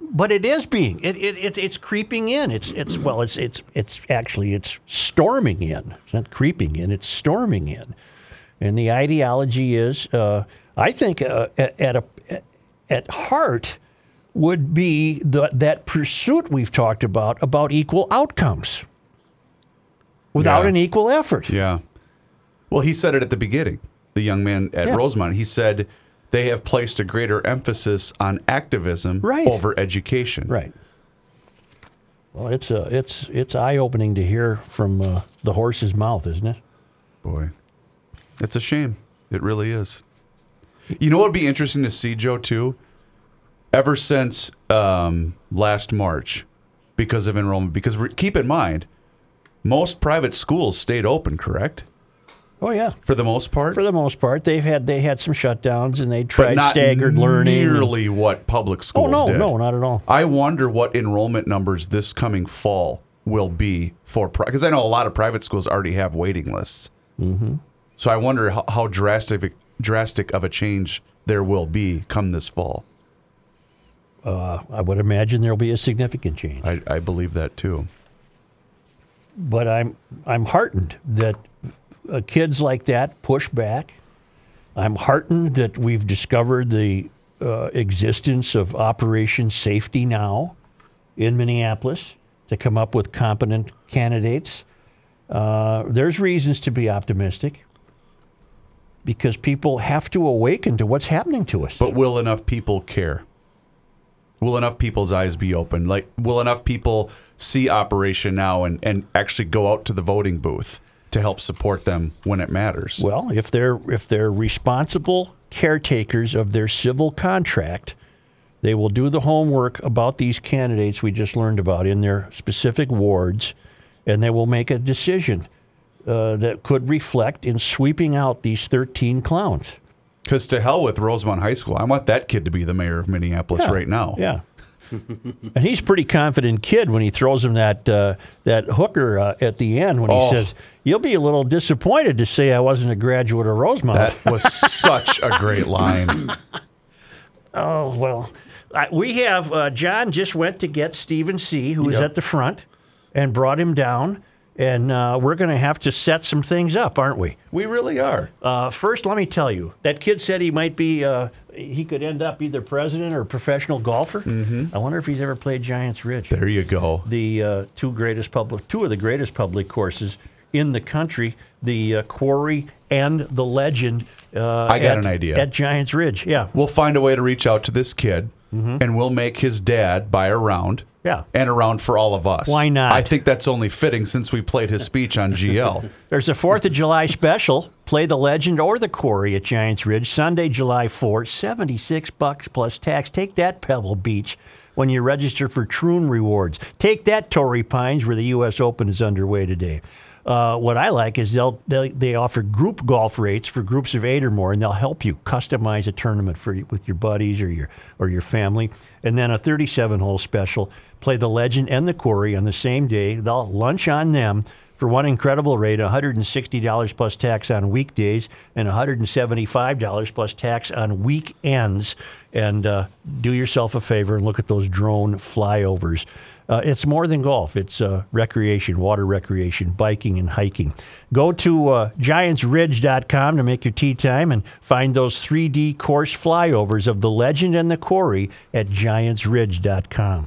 but it is being. It, it, it it's creeping in. It's it's well. It's it's it's actually it's storming in. It's not creeping in. It's storming in. And the ideology is, uh, I think, uh, at, at a at heart, would be the, that pursuit we've talked about about equal outcomes. Without Yeah. an equal effort. Yeah. Well, he said it at the beginning. The young man at Yeah. Rosemount. He said they have placed a greater emphasis on activism Right. over education. Right. Well, it's uh, it's it's eye opening to hear from uh, the horse's mouth, isn't it? Boy, it's a shame. It really is. You know what would be interesting to see, Joe, too? Ever since um, last March, because of enrollment, because keep in mind, most private schools stayed open, correct? Oh yeah. for the most part. For the most part, they've had they had some shutdowns and they tried staggered learning. nearly what public oh schools no, did. no, not at all. I wonder what enrollment numbers this coming fall will be for because I know a lot of private schools already have waiting lists. Mm-hmm. So I wonder how, how drastic drastic of a change there will be come this fall. I would imagine there'll be a significant change. I, I believe that too. but I'm I'm heartened that uh, kids like that push back. I'm heartened that we've discovered the uh, existence of Operation Safety Now in Minneapolis to come up with competent candidates. Uh, there's reasons to be optimistic because people have to awaken to what's happening to us. But will enough people care? Will enough people's eyes be open? Like, will enough people see Operation Now and, and actually go out to the voting booth to help support them when it matters? Well, if they're if they're responsible caretakers of their civil contract, they will do the homework about these candidates we just learned about in their specific wards, and they will make a decision uh, that could reflect in sweeping out these 13 clowns. Because to hell with Rosemount High School. I want that kid to be the mayor of Minneapolis Yeah, right now. Yeah. and he's a pretty confident kid when he throws him that uh, that hooker uh, at the end when he Oh. says, "You'll be a little disappointed to say I wasn't a graduate of Rosemount." That was such a great line. Oh well, I, we have uh, John just went to get Stephen C, who was Yep. at the front, and brought him down, and uh, we're going to have to set some things up, aren't we? We really are. Uh, first, let me tell you that kid said he might be uh, he could end up either president or professional golfer. Mm-hmm. I wonder if he's ever played Giants Ridge, There you go. the uh, two greatest public, two of the greatest public courses in the country, the uh, Quarry and the Legend. Uh, I got at- an idea. at Giants Ridge. Yeah, We'll find a way to reach out to this kid and we'll make his dad buy a round. Yeah. And around for all of us. Why not? I think that's only fitting since we played his speech on GL. There's a Fourth of July special. Play the Legend or the Quarry at Giants Ridge Sunday, July 4th. 76 bucks plus tax. Take that Pebble Beach when you register for Troon Rewards. Take that Torrey Pines where the U.S. Open is underway today. Uh, what I like is they'll, they they offer group golf rates for groups of eight or more, and they'll help you customize a tournament for you- with your buddies or your or your family. And then a 37 hole special. Play the Legend and the Quarry on the same day. They'll lunch on them for one incredible rate, $160 plus tax on weekdays and $175 plus tax on weekends. And uh, do yourself a favor and look at those drone flyovers. Uh, it's more than golf. It's uh, recreation, water recreation, biking, and hiking. Go to uh, giantsridge.com to make your tea time and find those 3D course flyovers of the legend and the quarry at giantsridge.com.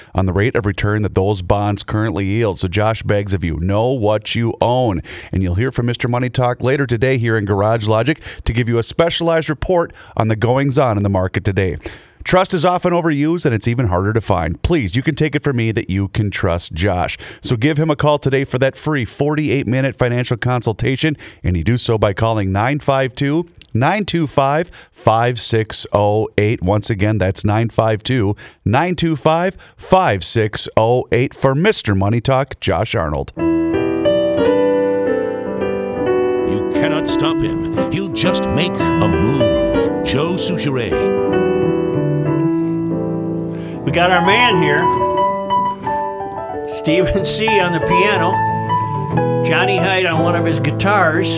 on the rate of return that those bonds currently yield. So Josh begs of you, know what you own. And you'll hear from Mr. Money Talk later today here in Garage Logic to give you a specialized report on the goings on in the market today. Trust is often overused and it's even harder to find. Please, you can take it from me that you can trust Josh. So give him a call today for that free 48 minute financial consultation, and you do so by calling 952 925 5608. Once again, that's 952 925 5608 for Mr. Money Talk, Josh Arnold. You cannot stop him. He'll just make a move. Joe Soucheray. We got our man here, Stephen C. on the piano, Johnny Hyde on one of his guitars,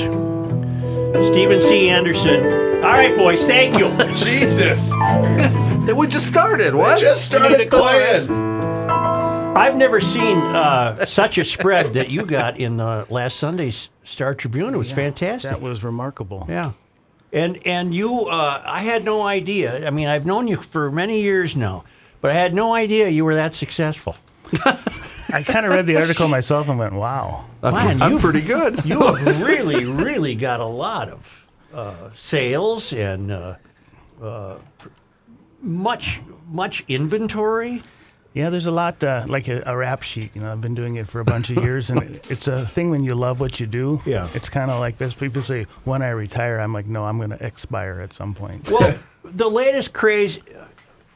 Stephen C. Anderson. All right, boys, thank you. Jesus. We just started. What? Just started playing. I've never seen uh, such a spread that you got in the last Sunday's Star Tribune. It was fantastic. That was remarkable. Yeah. And and you, uh, I had no idea. I mean, I've known you for many years now, but I had no idea you were that successful. I kind of read the article myself and went, "Wow." Man, I'm you've- pretty good. You have really, really got a lot of uh, sales and uh, uh, much, much inventory. Yeah, there's a lot uh, like a, a rap sheet. You know, I've been doing it for a bunch of years, and it, it's a thing when you love what you do. Yeah. It's kind of like this. People say, "When I retire," I'm like, "No, I'm going to expire at some point." Well, the latest craze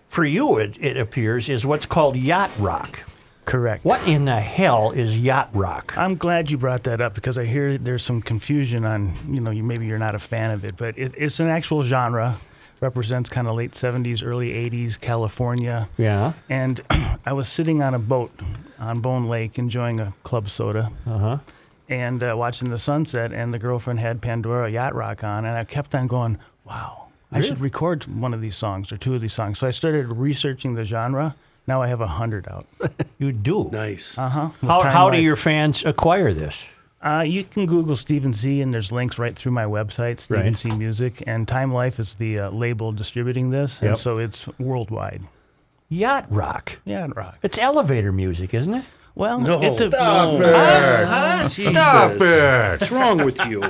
for you, it, it appears, is what's called yacht rock. Correct. What in the hell is yacht rock? I'm glad you brought that up because I hear there's some confusion on, you know, you, maybe you're not a fan of it, but it, it's an actual genre. Represents kind of late 70s, early 80s California. Yeah. And I was sitting on a boat on Bone Lake enjoying a club soda Uh huh. and uh, watching the sunset, and the girlfriend had Pandora Yacht Rock on, and I kept on going, wow, I should record one of these songs or two of these songs. So I started researching the genre. Now I have a hundred out. You do. Nice. Uh huh. How, how do your fans acquire this? Uh, you can Google Stephen C. and there's links right through my website, Stephen Right. C. Music, and Time Life is the uh, label distributing this, Yep. and so it's worldwide. Yacht rock. Yeah, rock. It's elevator music, isn't it? Well, No. it's a, Stop no. Stop it. What's wrong with you?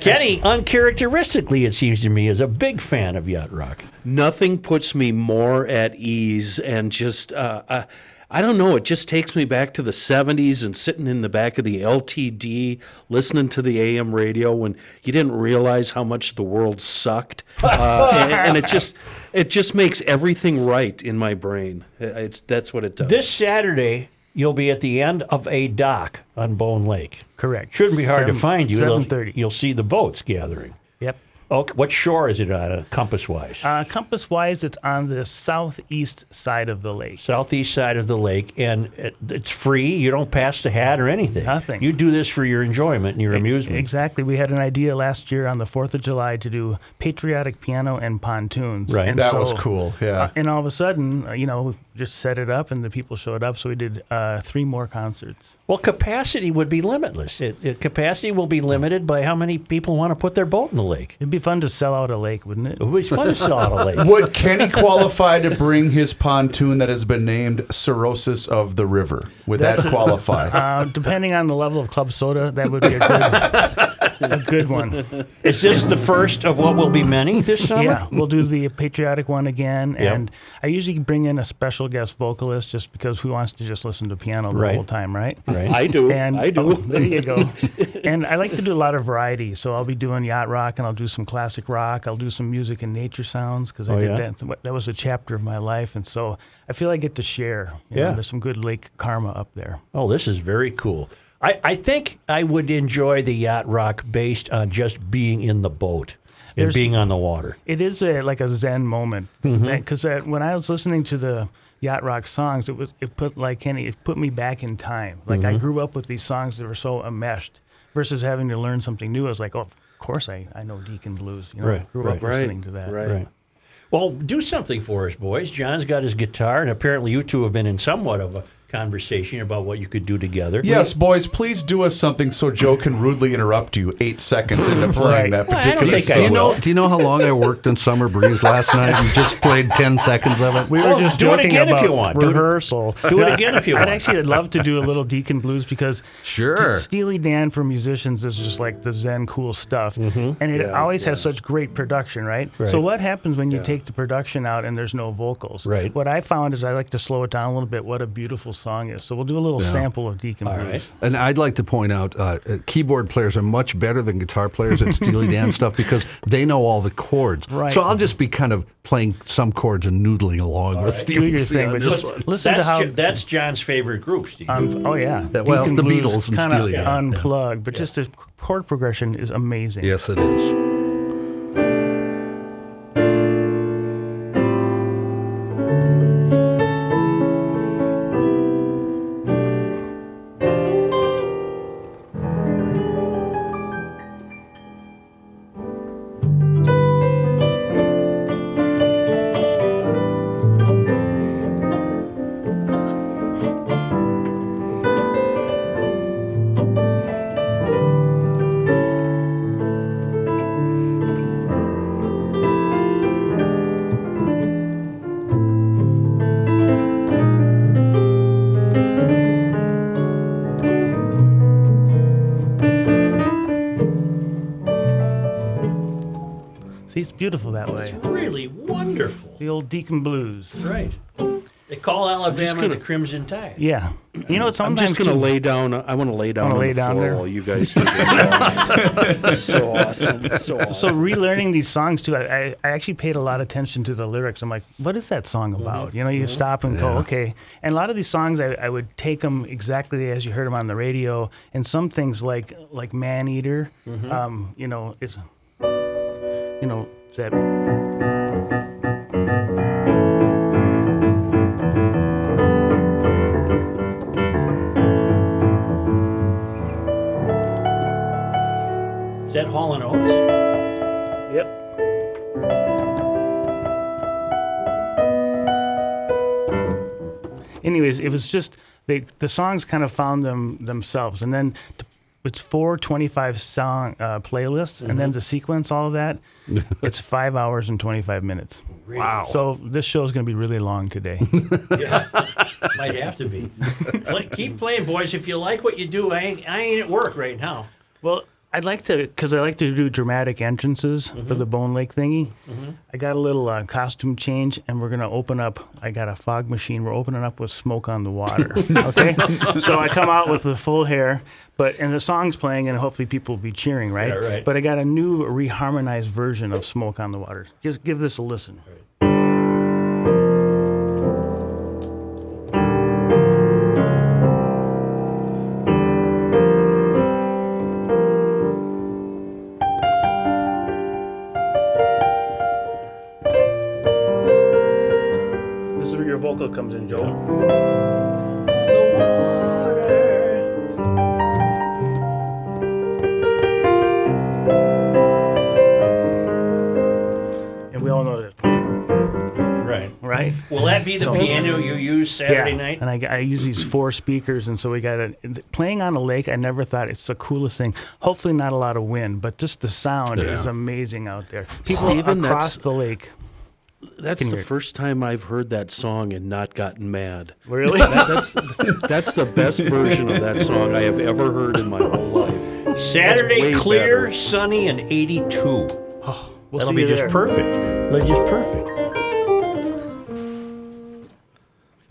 Kenny, uncharacteristically, it seems to me, is a big fan of yacht rock. Nothing puts me more at ease and just, uh, uh, I don't know, it just takes me back to the 70s and sitting in the back of the LTD listening to the AM radio when you didn't realize how much the world sucked. Uh, and, and it just it just makes everything right in my brain. It's that's what it does. This Saturday, you'll be at the end of a dock on Bone Lake. correct. Shouldn't be hard to Seven- find you. You'll- 7:30. You'll see the boats gathering. Yep. Okay, what shore is it on, uh, compass wise? Uh, compass wise, it's on the southeast side of the lake. Southeast side of the lake, and it, it's free. You don't pass the hat or anything. Nothing. You do this for your enjoyment and your amusement. Exactly. We had an idea last year on the 4th of July to do patriotic piano and pontoons. Right. And That so- was cool. Yeah. Uh, and all of a sudden, uh, you know, we just set it up and the people showed up. So we did uh, three more concerts. Well, capacity would be limitless. It, it- capacity will be limited by how many people want to put their boat in the lake. It'd be fun to sell out a lake, wouldn't it? It would be fun to sell out a lake. Would Kenny qualify to bring his pontoon that has been named Cirrhosis of the River? Would that qualify? Uh, depending on the level of club soda, that would be a good, a good one. Is this the first of what will be many this summer? Yeah, we'll do the patriotic one again. Yep. And I usually bring in a special guest vocalist just because who wants to just listen to piano the Right. whole time, right? Right. I do. And I do. oh, there you go. and I like to do a lot of variety. So I'll be doing yacht rock, and I'll do some classic rock. I'll do some music and nature sounds because I Oh, did yeah? that. That was a chapter of my life, and so I feel I get to share. You know, Yeah. there's some good lake karma up there. Oh, this is very cool. I, I think I would enjoy the yacht rock based on just being in the boat and There's- being on the water. It is a, like a Zen moment Mm-hmm. because when I was listening to the yacht rock songs, it was it put like Kenny, it put me back in time. Like Mm-hmm. I grew up with these songs that were so enmeshed, versus having to learn something new. I was like, oh, course I, I know Deacon Blues. You know, I grew right. up listening to that. Right. Right. Well, do something for us, boys. John's got his guitar, and apparently you two have been in somewhat of a conversation about what you could do together. Yes, boys, please do us something so Joe can rudely interrupt you eight seconds into playing Right. that Well, I don't particular think I Do you song. know? Do you know how long I worked in Summer Breeze last night and just played ten seconds of it? We were Well, just do it joking again if about you want. Do it- rehearsal. do it again if you want. I'd actually love to do a little Deacon Blues because Sure. St- Steely Dan for musicians is just like the Zen cool stuff, and it always has such great production, right? Mm-hmm. Right. So what happens when you take the production out and there's no vocals? Right. What I found is I like to slow it down a little bit. What a beautiful song is. So we'll do a little sample of Deacon All Blues. right. And I'd like to point out, uh, uh, keyboard players are much better than guitar players at Steely Dan stuff because they know all the chords. Right. So I'll just be kind of playing some chords and noodling along with Do Steven your C thing, but just listen That's, to how. Jo- that's John's favorite group, Steve. um, oh yeah, That- well, Deacon the Blues Beatles and kinda Steely Dan, yeah. unplugged, but just the chord progression is amazing. Yes, it is. Deacon Blues. Right. They call Alabama gonna- the Crimson Tide. Yeah. You know, it's I'm sometimes just gonna too- lay down. I want to lay down Wanna on lay the down floor there? while you guys do this. so awesome. So awesome. So relearning these songs too, I, I I actually paid a lot of attention to the lyrics. I'm like, what is that song mm-hmm. about? You know, you mm-hmm. stop and go, okay. And a lot of these songs, I, I would take them exactly as you heard them on the radio. And some things like like Man Eater, mm-hmm. um, you know, it's you know, it's that. That Hall and Oates? Yep. Anyways, it was just they the songs kind of found them themselves, and then t- it's four 25 song uh, playlists, and then to sequence all of that, it's five hours and 25 minutes. Wow! So this show is going to be really long today. Yeah, might have to be. Play, keep playing, boys. If you like what you do, I ain't, I ain't at work right now. Well, I'd like to, because I like to do dramatic entrances for the Bone Lake thingy. I got a little uh, costume change, and we're gonna open up. I got a fog machine. We're opening up with smoke on the water. okay, so I come out with the full hair, but and the song's playing, and hopefully people will be cheering, right? Yeah, right. But I got a new reharmonized version of Smoke on the Water. Just give this a listen. Saturday yeah. night? And I, I use these four speakers, and so we got it. Playing on a lake, I never thought it's the coolest thing. Hopefully, not a lot of wind, but just the sound is amazing out there. People Stephen, across the lake. That's the hear first time I've heard that song and not gotten mad. Really? That- that's that's the best version of that song I have ever heard in my whole life. Saturday, clear, better. sunny, and 82. we'll That'll see be you just there. perfect. That'll be just perfect.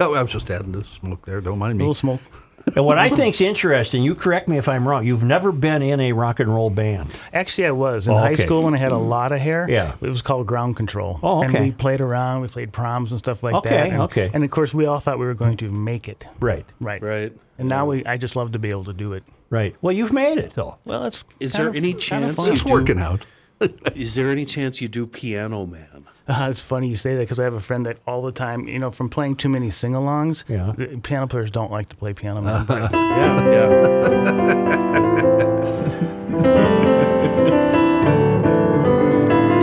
Oh, I was just adding the smoke there. Don't mind me. A little smoke. And what I think's interesting, you correct me if I'm wrong. You've never been in a rock and roll band. Actually, I was in Oh, high okay. school when I had a lot of hair. Yeah. it was called ground control. Oh, okay. And we played around. We played proms and stuff like Okay, that. And, okay. And of course, we all thought we were going to make it. Right. Right. Right. And now we, I just love to be able to do it. Right. Well, you've made it though. Well, it's Is kind there of- any chance you It's working out. Is there any chance you do Piano Man? Uh, it's funny you say that because I have a friend that all the time, you know, from playing too many sing-alongs, Yeah. the piano players don't like to play piano. man. Yeah, yeah.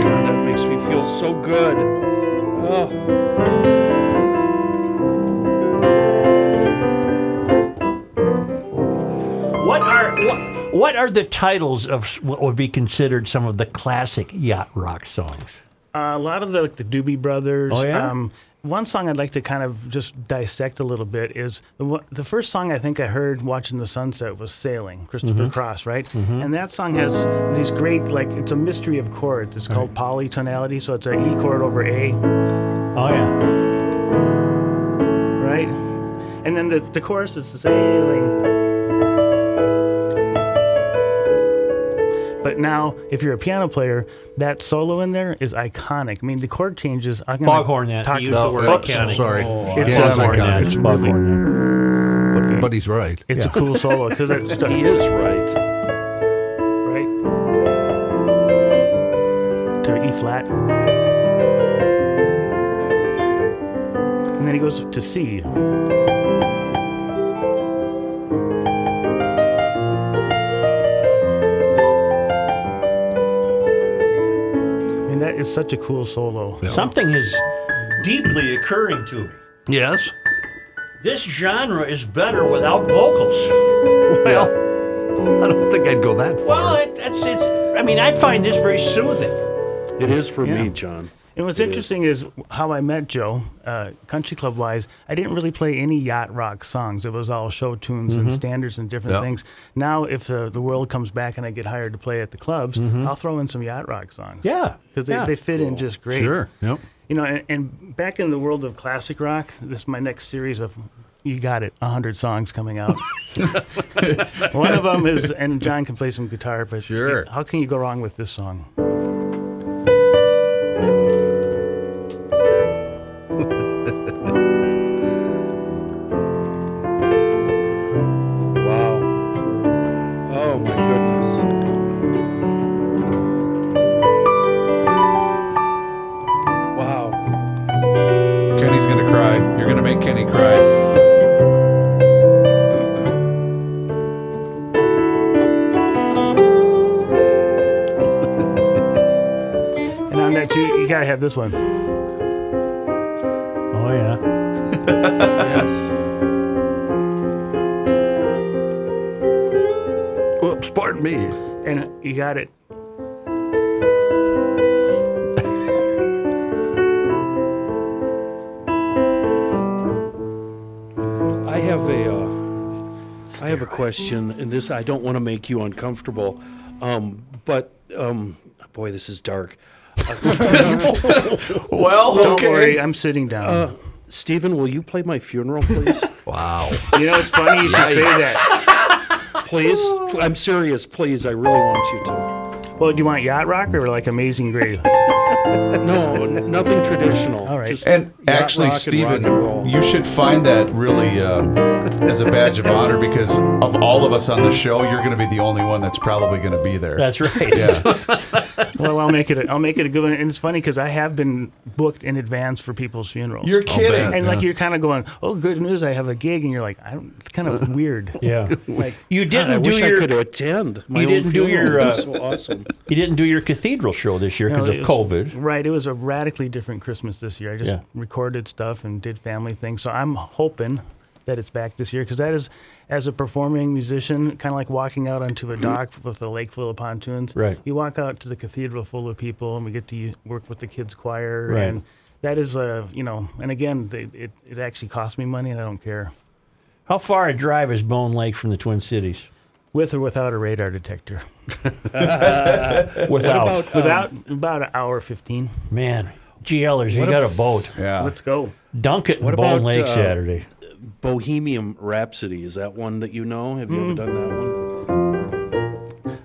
God, that makes me feel so good. Oh. What are what, what are the titles of what would be considered some of the classic yacht rock songs? Uh, a lot of the like the Doobie Brothers. Oh, yeah? Um, one song I'd like to kind of just dissect a little bit is the, the first song I think I heard watching the sunset was "Sailing," Christopher Mm-hmm. Cross, right? And that song has these great like it's a mystery of chords. It's called polytonality, so it's an E chord over A, Oh yeah. right? And then the the chorus is sailing. Now, if you're a piano player, that solo in there is iconic. I mean, the chord changes. I'm gonna Foghorn that. talk He to- used the word Oops. mechanic. sorry. Oh, it's, Yeah, it's Foghorn iconic. that. It's Foghorn that. But he's right. It's a cool solo because it's He is right. right to E flat, and then he goes to C. And that is such a cool solo. Something is deeply occurring to me. Yes. This genre is better without vocals. Well, I don't think I'd go that far. Well, it, that's it's. I mean, I find this very soothing. It is for Yeah. me, John. And what's It is. interesting is. how I met Joe, uh, country club wise. I didn't really play any yacht rock songs. It was all show tunes and standards and different Yep. things. Now, if uh, the world comes back and I get hired to play at the clubs, I'll throw in some yacht rock songs. Yeah, because they, yeah. they fit in just great. Sure. Yep. You know, and, and back in the world of classic rock, this is my next series of. You got it, hundred songs coming out. One of them is, and John can play some guitar, but Sure. how can you go wrong with this song? This one. Oh yeah. Yes. Whoops, pardon me. And you got it. I have a, uh, I have a question, and this I don't want to make you uncomfortable, um, but um, boy, this is dark. Well, Don't okay. worry, I'm sitting down. Uh, Stephen, will you play my funeral, please? Wow. you know, it's funny you should say that. please, I'm serious. Please, I really want you to. Well, do you want yacht rock or like Amazing Grace? No, nothing traditional. All right. Just And actually, rock Stephen, and you should find that really uh, as a badge of honor because of all of us on the show, you're going to be the only one that's probably going to be there. That's right. yeah. well, I'll make it. A, I'll make it a good one. And it's funny because I have been booked in advance for people's funerals. You're kidding. and like you're kind of going, oh, good news, I have a gig, and you're like, I don't. It's kind of weird. Yeah. Like You didn't I do wish your I could attend. My you didn't do your, uh, so awesome. you didn't do your cathedral show this year because it of was- COVID. Right. It was a radically different Christmas this year. I just Yeah. recorded stuff and did family things. So I'm hoping that it's back this year because that is, as a performing musician, kind of like walking out onto a dock with a lake full of pontoons. Right. You walk out to the cathedral full of people, and we get to work with the kids choir, Right. and that is a you know. And again, they, it it actually costs me money, and I don't care, How far a drive is Bone Lake from the Twin Cities? with or without a radar detector. Without. about, um, Without about an hour fifteen. Man, GLers, you got a boat. Yeah. Let's go. Dunk it in What Bone about, Lake uh, Saturday. Bohemian Rhapsody is that one that you know? Have you ever done that one?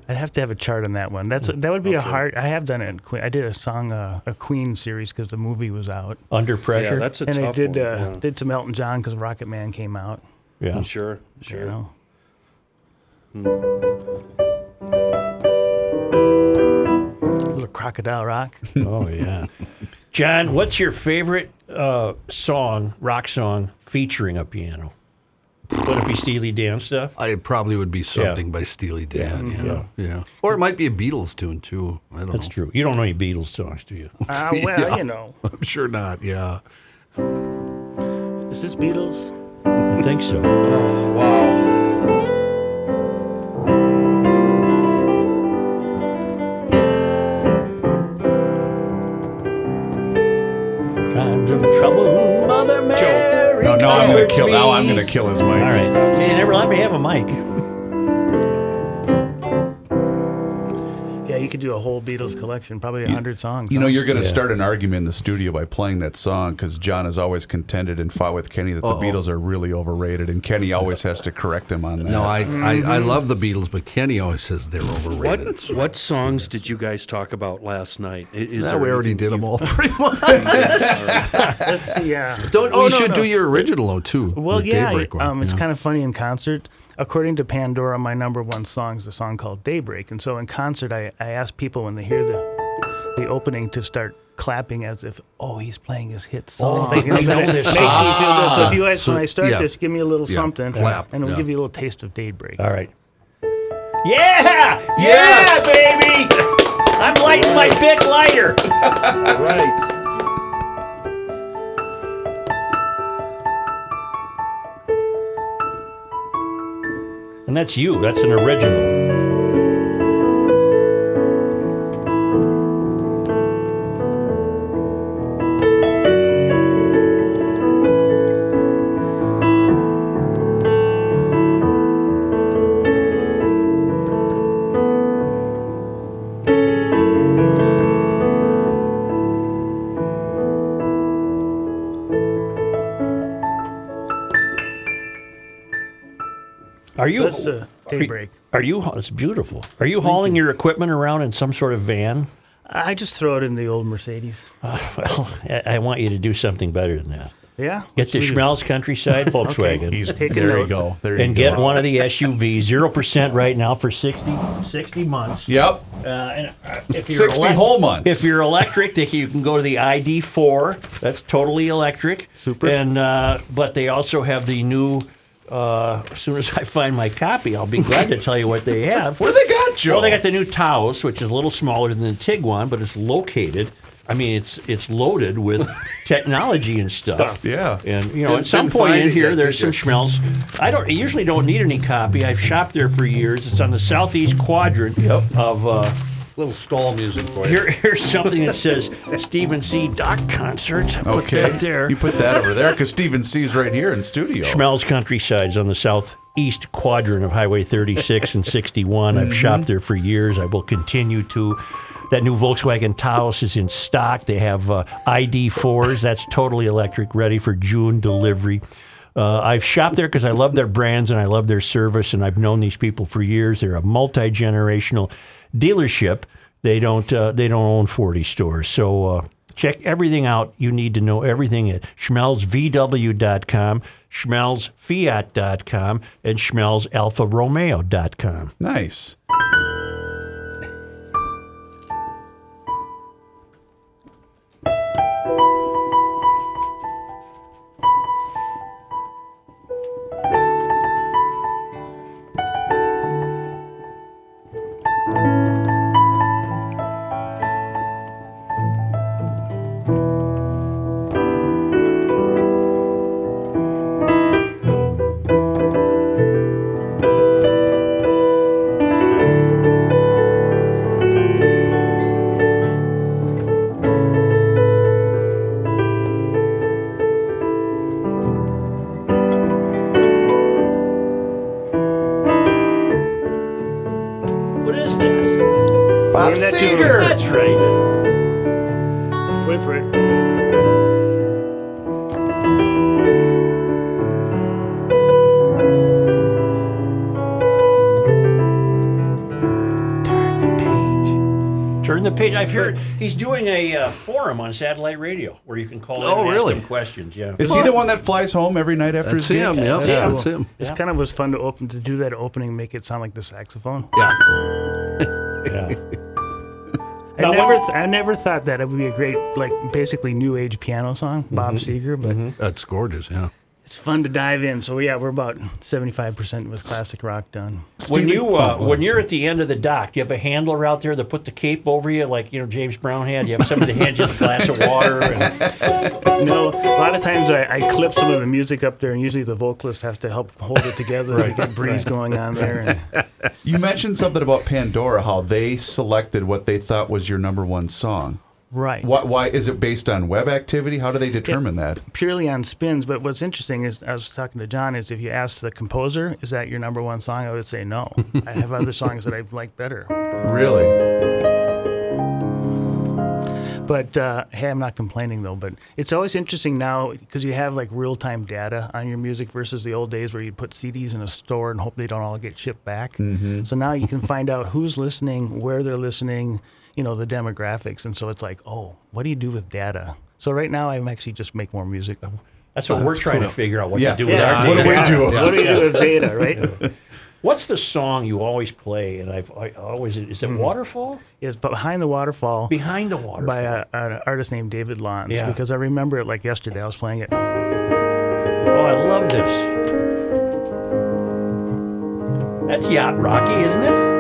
I'd have to have a chart on that one. That's that would be a hard. I have done it. I did a song, uh, a Queen series because the movie was out, Under pressure. Yeah, that's a and I tough did one. uh, yeah. did some Elton John because Rocket Man came out. yeah. Sure, sure. You know, little crocodile rock. Oh yeah. John, what's your favorite uh, song, rock song, featuring a piano? Would it be Steely Dan stuff? I probably would be something by Steely Dan. Yeah. yeah. Or it might be a Beatles tune too. I don't know. That's know. true. You don't know any Beatles songs, do you? Uh, well, Yeah. you know, I'm sure not. Yeah. is this Beatles? I think so. Wow. I'm gonna kill. Now I'm going to kill his mic. All right. See, you never let me have a mic. You could do a whole Beatles collection, probably a hundred songs. You know, you're going to Yeah. start an argument in the studio by playing that song because John has always contended and fought with Kenny that the Uh-oh. Beatles are really overrated, and Kenny always has to correct him on that. No, I, I, I love the Beatles, but Kenny always says they're overrated. What what songs did you guys talk about last night? Is Yeah, there we already did them all pretty much. Let's see. Yeah. Don't Oh, we no, should no. do your original though too? Well, yeah, Daybreak one. um, it's yeah. kind of funny in concert. According to Pandora, my number one song is a song called Daybreak, and so in concert, I, I ask people when they hear the the opening to start clapping as if, oh, he's playing his hit song. Oh, You know, know that this makes me feel good. So if you guys, So, when I start yeah. this, give me a little Yeah, something, clap, and we'll yeah. give you a little taste of Daybreak. All right. Yeah! Yes! Yeah, baby! I'm lighting my big lighter. Right. And that's you. That's an original. You? So that's the are you- daybreak. Are you? It's beautiful. Are you hauling your equipment around in some sort of van? I just throw it in the old Mercedes. Well, I, I want you to do something better than that. Yeah. Get the What should we do? Schmelz Countryside Volkswagen. He's Take a there you note. go. There and you get go. one of the SUVs, zero percent right now for 60, 60 months. Yep. Uh, and uh, if you're 60 whole months. If you're electric, they, you can go to the ID4. That's totally electric. Super. And uh, but they also have the new. Uh, as soon as I find my copy, I'll be glad to tell you what they have. What do they got, Joe? Well, they got the new Taos, which is a little smaller than the Tiguan, but it's located. I mean, it's it's loaded with technology and stuff. Yeah. And you know, Didn't- at some point in here, yet, there's some you? Schmelz. I don't I usually don't need any copy. I've shopped there for years. It's on the southeast quadrant Yep. of. Uh, Little stall music for you. here, here's something that says Stephen C. Doc concerts. I put Okay. that there. You put that over there because Stephen C's right here in studio. Schmelz Countryside's on the southeast quadrant of Highway 36 and 61. I've shopped there for years. I will continue to. That new Volkswagen Taos is in stock. They have uh, ID4s. That's totally electric, ready for June delivery. Uh, I've shopped there because I love their brands and I love their service, and I've known these people for years. They're a multi generational dealership. They don't uh, they don't own 40 stores, so uh, check everything out. You need to know everything at schmelzvw.com, schmelzfiat.com, and schmelzalfaromeo.com. Nice. I've heard he's doing a uh, forum on satellite radio where you can call in Oh, and really? ask him questions. Yeah. Is he the one that flies home every night after That's his him, gig? yeah. Yeah. That's him. This kind of was fun to open to do that opening, make it sound like the saxophone. Yeah. yeah. I Now, never, th- I never thought that it would be a great, like, basically new age piano song, Bob Seger. But That's gorgeous, yeah. It's fun to dive in. So yeah, we're about seventy-five percent with classic rock done. When you uh, Oh, when you're at the end of the dock, do you have a handler out there that put the cape over you, like you know James Brown had? You have somebody to hand you a glass of water. And, No, a lot of times I, I clip some of the music up there, and usually the vocalist has to help hold it together to get breeze going on there. And You mentioned something about Pandora, how they selected what they thought was your number one song. Right. Why, why is it based on web activity? How do they determine that? purely on spins. But what's interesting is, I was talking to John, is if you ask the composer, is that your number one song? I would say no. I have other songs that I like better. Really? But uh, hey, I'm not complaining though. But it's always interesting now because you have like real time data on your music versus the old days where you'd put CDs in a store and hope they don't all get shipped back. So now you can find out who's listening, where they're listening, you know, the demographics. And so it's like, oh, what do you do with data? So right now I'm actually just make more music. that's what we're trying to figure out what Yeah. to do with Yeah, our what do data. we do? What do you do with data, right? What's the song you always play? And I've I always is Hmm. it Waterfall? Is Behind the Waterfall Behind the waterfall. by a, an artist named David Lanz Yeah. because I remember it like yesterday. I was playing it. Oh, I love this. That's yacht rocky, isn't it? It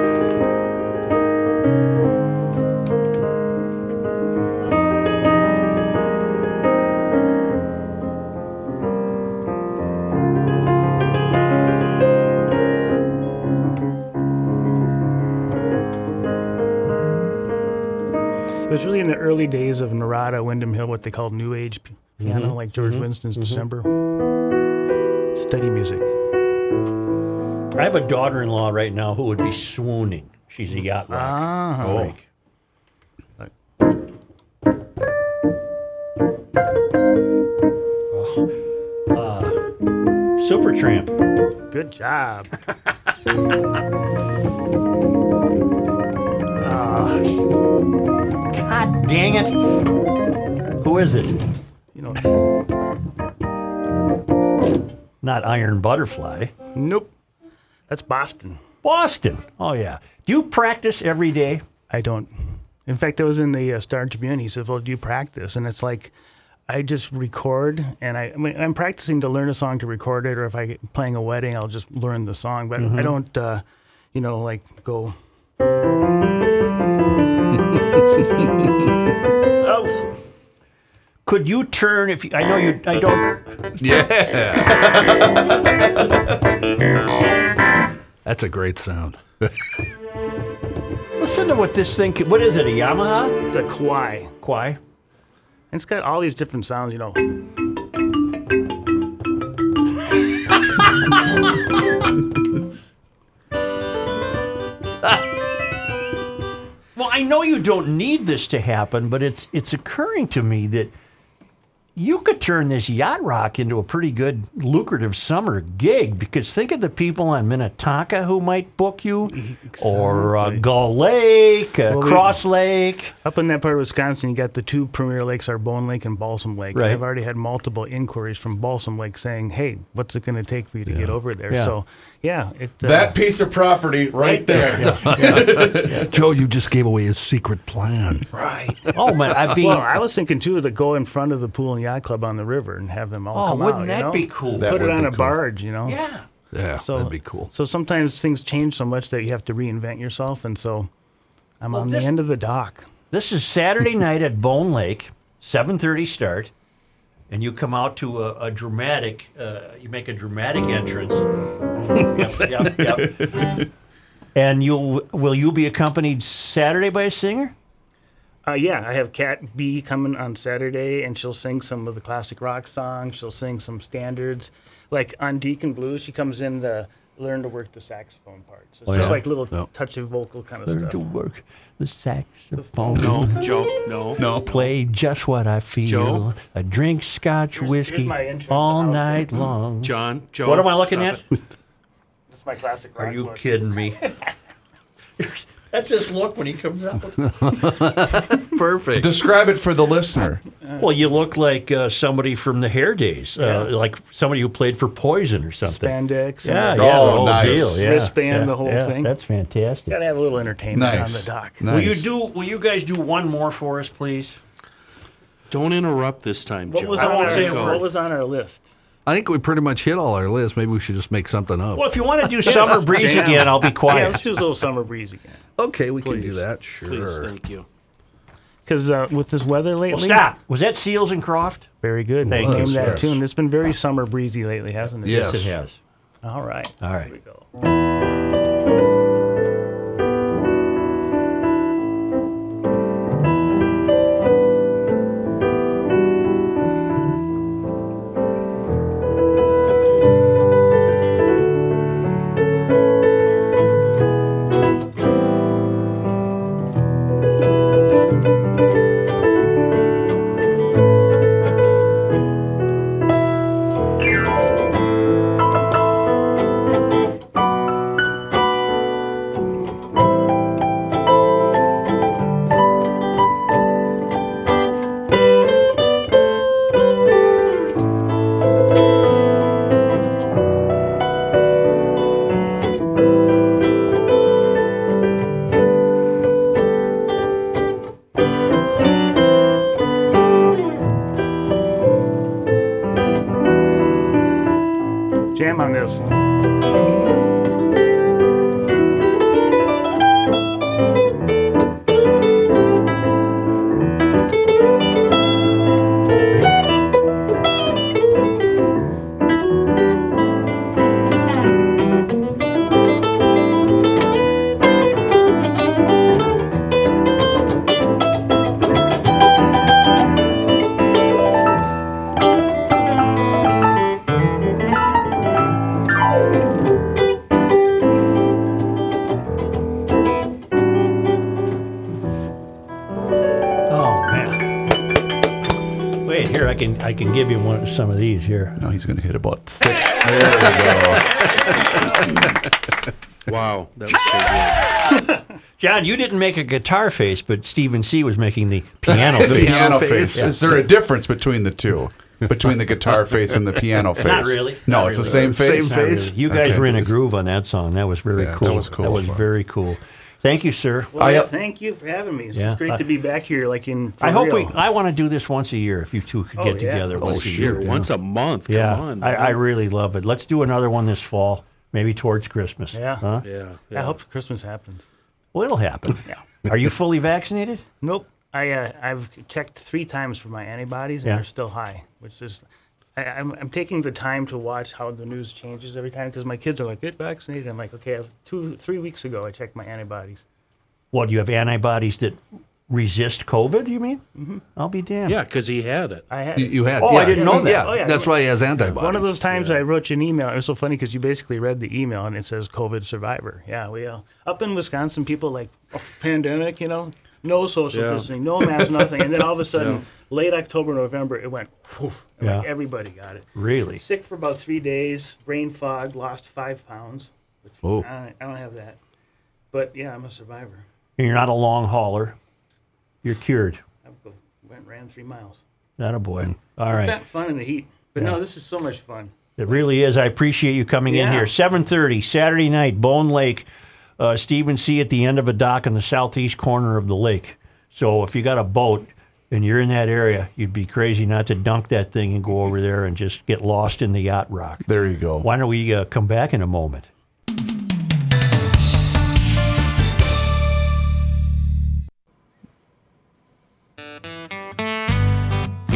early days of Narada, Windham Hill, what they called New Age piano, mm-hmm. like George mm-hmm. Winston's mm-hmm. December. Study music. I have a daughter-in-law right now who would be swooning. She's a yacht rock Ah. freak. Oh. Uh, Supertramp. Good job. Ah. God dang it. Who is it? You know, Not Iron Butterfly. nope. That's Boston. Boston. Oh, yeah. Do you practice every day? I don't. In fact, I was in the uh, Star Tribune. He said, "Well, do you practice?" And it's like, I just record, and I, I mean, I'm practicing to learn a song to record it, or if I'm playing a wedding, I'll just learn the song. But I don't, uh, you know, like go. Oh, Could you turn if you, I know you I don't Yeah. That's a great sound. listen to what this thing can, what is it a Yamaha? it's a Kawai. Kawai. And it's got all these different sounds, you know. I know you don't need this to happen, but it's it's occurring to me that you could turn this yacht rock into a pretty good lucrative summer gig because think of the people on Minnetonka who might book you or uh, Gull Lake, uh, Well, we- Cross Lake. Up in that part of Wisconsin, you got the two premier lakes are Bone Lake and Balsam Lake. Right. I've already had multiple inquiries from Balsam Lake saying, "Hey, what's it going to take for you to get over there?" Yeah. So, yeah, it, uh, That piece of property right, there. Joe, you just gave away his secret plan. right. Oh man, I've been Well, I was thinking too to go in front of the pool and yacht club on the river and have them all Oh, come wouldn't out. that you know? be cool? That Put it on a cool. barge, you know. yeah. Yeah, So that'd be cool. So sometimes things change so much that you have to reinvent yourself, and so I'm Well, on this- the end of the dock. This is Saturday night at Bone Lake, 7:30 start, and you come out to a, a dramatic. Uh, you make a dramatic entrance. Yep, yep, yep. And you'll will you be accompanied Saturday by a singer? Uh, yeah, I have Cat B coming on Saturday, and she'll sing some of the classic rock songs. She'll sing some standards, like on Deacon Blues. She comes in to learn to work the saxophone part. So it's just yeah? like little Yeah. touch of vocal kind of Learn stuff. Learn to work the saxophone. No, Joe, no. No. Play just what I feel. Joe? I drink Scotch Here's- whiskey here's all night long. John, Joe. What am I looking stop at? It. That's my classic rock Are you look. kidding me? That's his look when he comes out. Perfect. Describe it for the listener. Well, you look like uh, somebody from the Hair Days, uh, like somebody who played for Poison or something. Spandex. Yeah, and yeah, Oh, the whole nice. deal. Yeah, Wristband, yeah, the whole yeah, thing. That's fantastic. Gotta have a little entertainment Nice. on the dock. Will you Nice. do? Will you guys do one more for us, please? Don't interrupt this time, What Joe. was, I on won't our, say what was on our list? I think we pretty much hit all our lists. Maybe we should just make something up. Well, if you want to do Summer Breeze Jam. again, I'll be quiet. Yeah, let's do a little summer breeze again. Okay, we can do Please. that. Sure. Please, thank you. Because uh, with this weather well, lately, stop. Was that Seals and Croft? very good. Thank Name you. that Yes. tune. It's been very summer breezy lately, hasn't it? Yes. Yes, it has. All right. All right. Here we go. I can give you one some of these here. No, he's going to hit about thick. Wow, that was so good. John, you didn't make a guitar face, but Stephen C. was making the piano face. Piano face. face. Is there a difference between the two? Between the guitar face and the piano face? Not really. No, Not it's really. the same face. Same face. You guys Okay. were in a groove on that song. That was very Yeah, that was cool. That was very cool. Thank you, sir. Well, I- yeah, thank you for having me. It's Yeah. just great to be back here, like in. For I hope we. I want to do this once a year. If you two could Oh, get yeah. together Oh, once a Sure, year. once a month. Come Yeah, on. I. I really love it. Let's do another one this fall, maybe towards Christmas. Yeah. Huh? yeah, I hope Christmas happens. Well, it'll happen. yeah. Are you fully vaccinated? Nope. I uh, I've checked three times for my antibodies and Yeah. they're still high, which is. I, I'm, I'm taking the time to watch how the news changes every time because my kids are like, get vaccinated. I'm like, okay, I've two, three weeks ago, I checked my antibodies. What? Do you have antibodies that resist COVID? You mean? Mm-hmm. I'll be damned. Yeah, because he had it. I had You, you had. Oh, yeah. I didn't know that. Yeah, Oh, yeah. that's why he has antibodies. One of those times I wrote you an email. It was so funny because you basically read the email and it says COVID survivor. Yeah, we uh, up in Wisconsin, people like oh, pandemic, you know, no social Yeah. distancing, no mask, nothing, and then all of a sudden, late October, November, it went. Whoof, and, like, Yeah. everybody got it. Really? Sick for about three days, brain fog, lost five pounds. Which Oh. I, don't, I don't have that, but yeah, I'm a survivor. And you're not a long hauler. You're cured. I went ran three miles. That a boy. All It's right. not fun in the heat, but no, this is so much fun. It really is. I appreciate you coming in Yeah. here. 7:30 Saturday night, Bone Lake. Uh, Stephen C. at the end of a dock in the southeast corner of the lake. So if you got a boat and you're in that area, you'd be crazy not to dunk that thing and go over there and just get lost in the yacht rock. There you go. Why don't we uh, come back in a moment?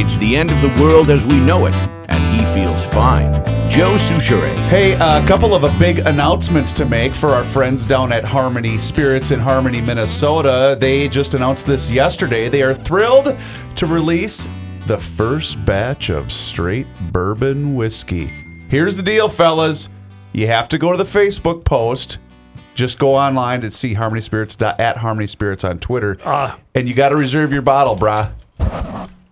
It's the end of the world as we know it, and he feels fine. Joe Soucheray. Hey, a couple of uh, big announcements to make for our friends down at Harmony Spirits in Harmony, Minnesota. They just announced this yesterday. They are thrilled to release the first batch of straight bourbon whiskey. Here's the deal, fellas. You have to go to the Facebook post. Just go online to see Harmony Spirits at Harmony Spirits on Twitter, and you got to reserve your bottle, brah.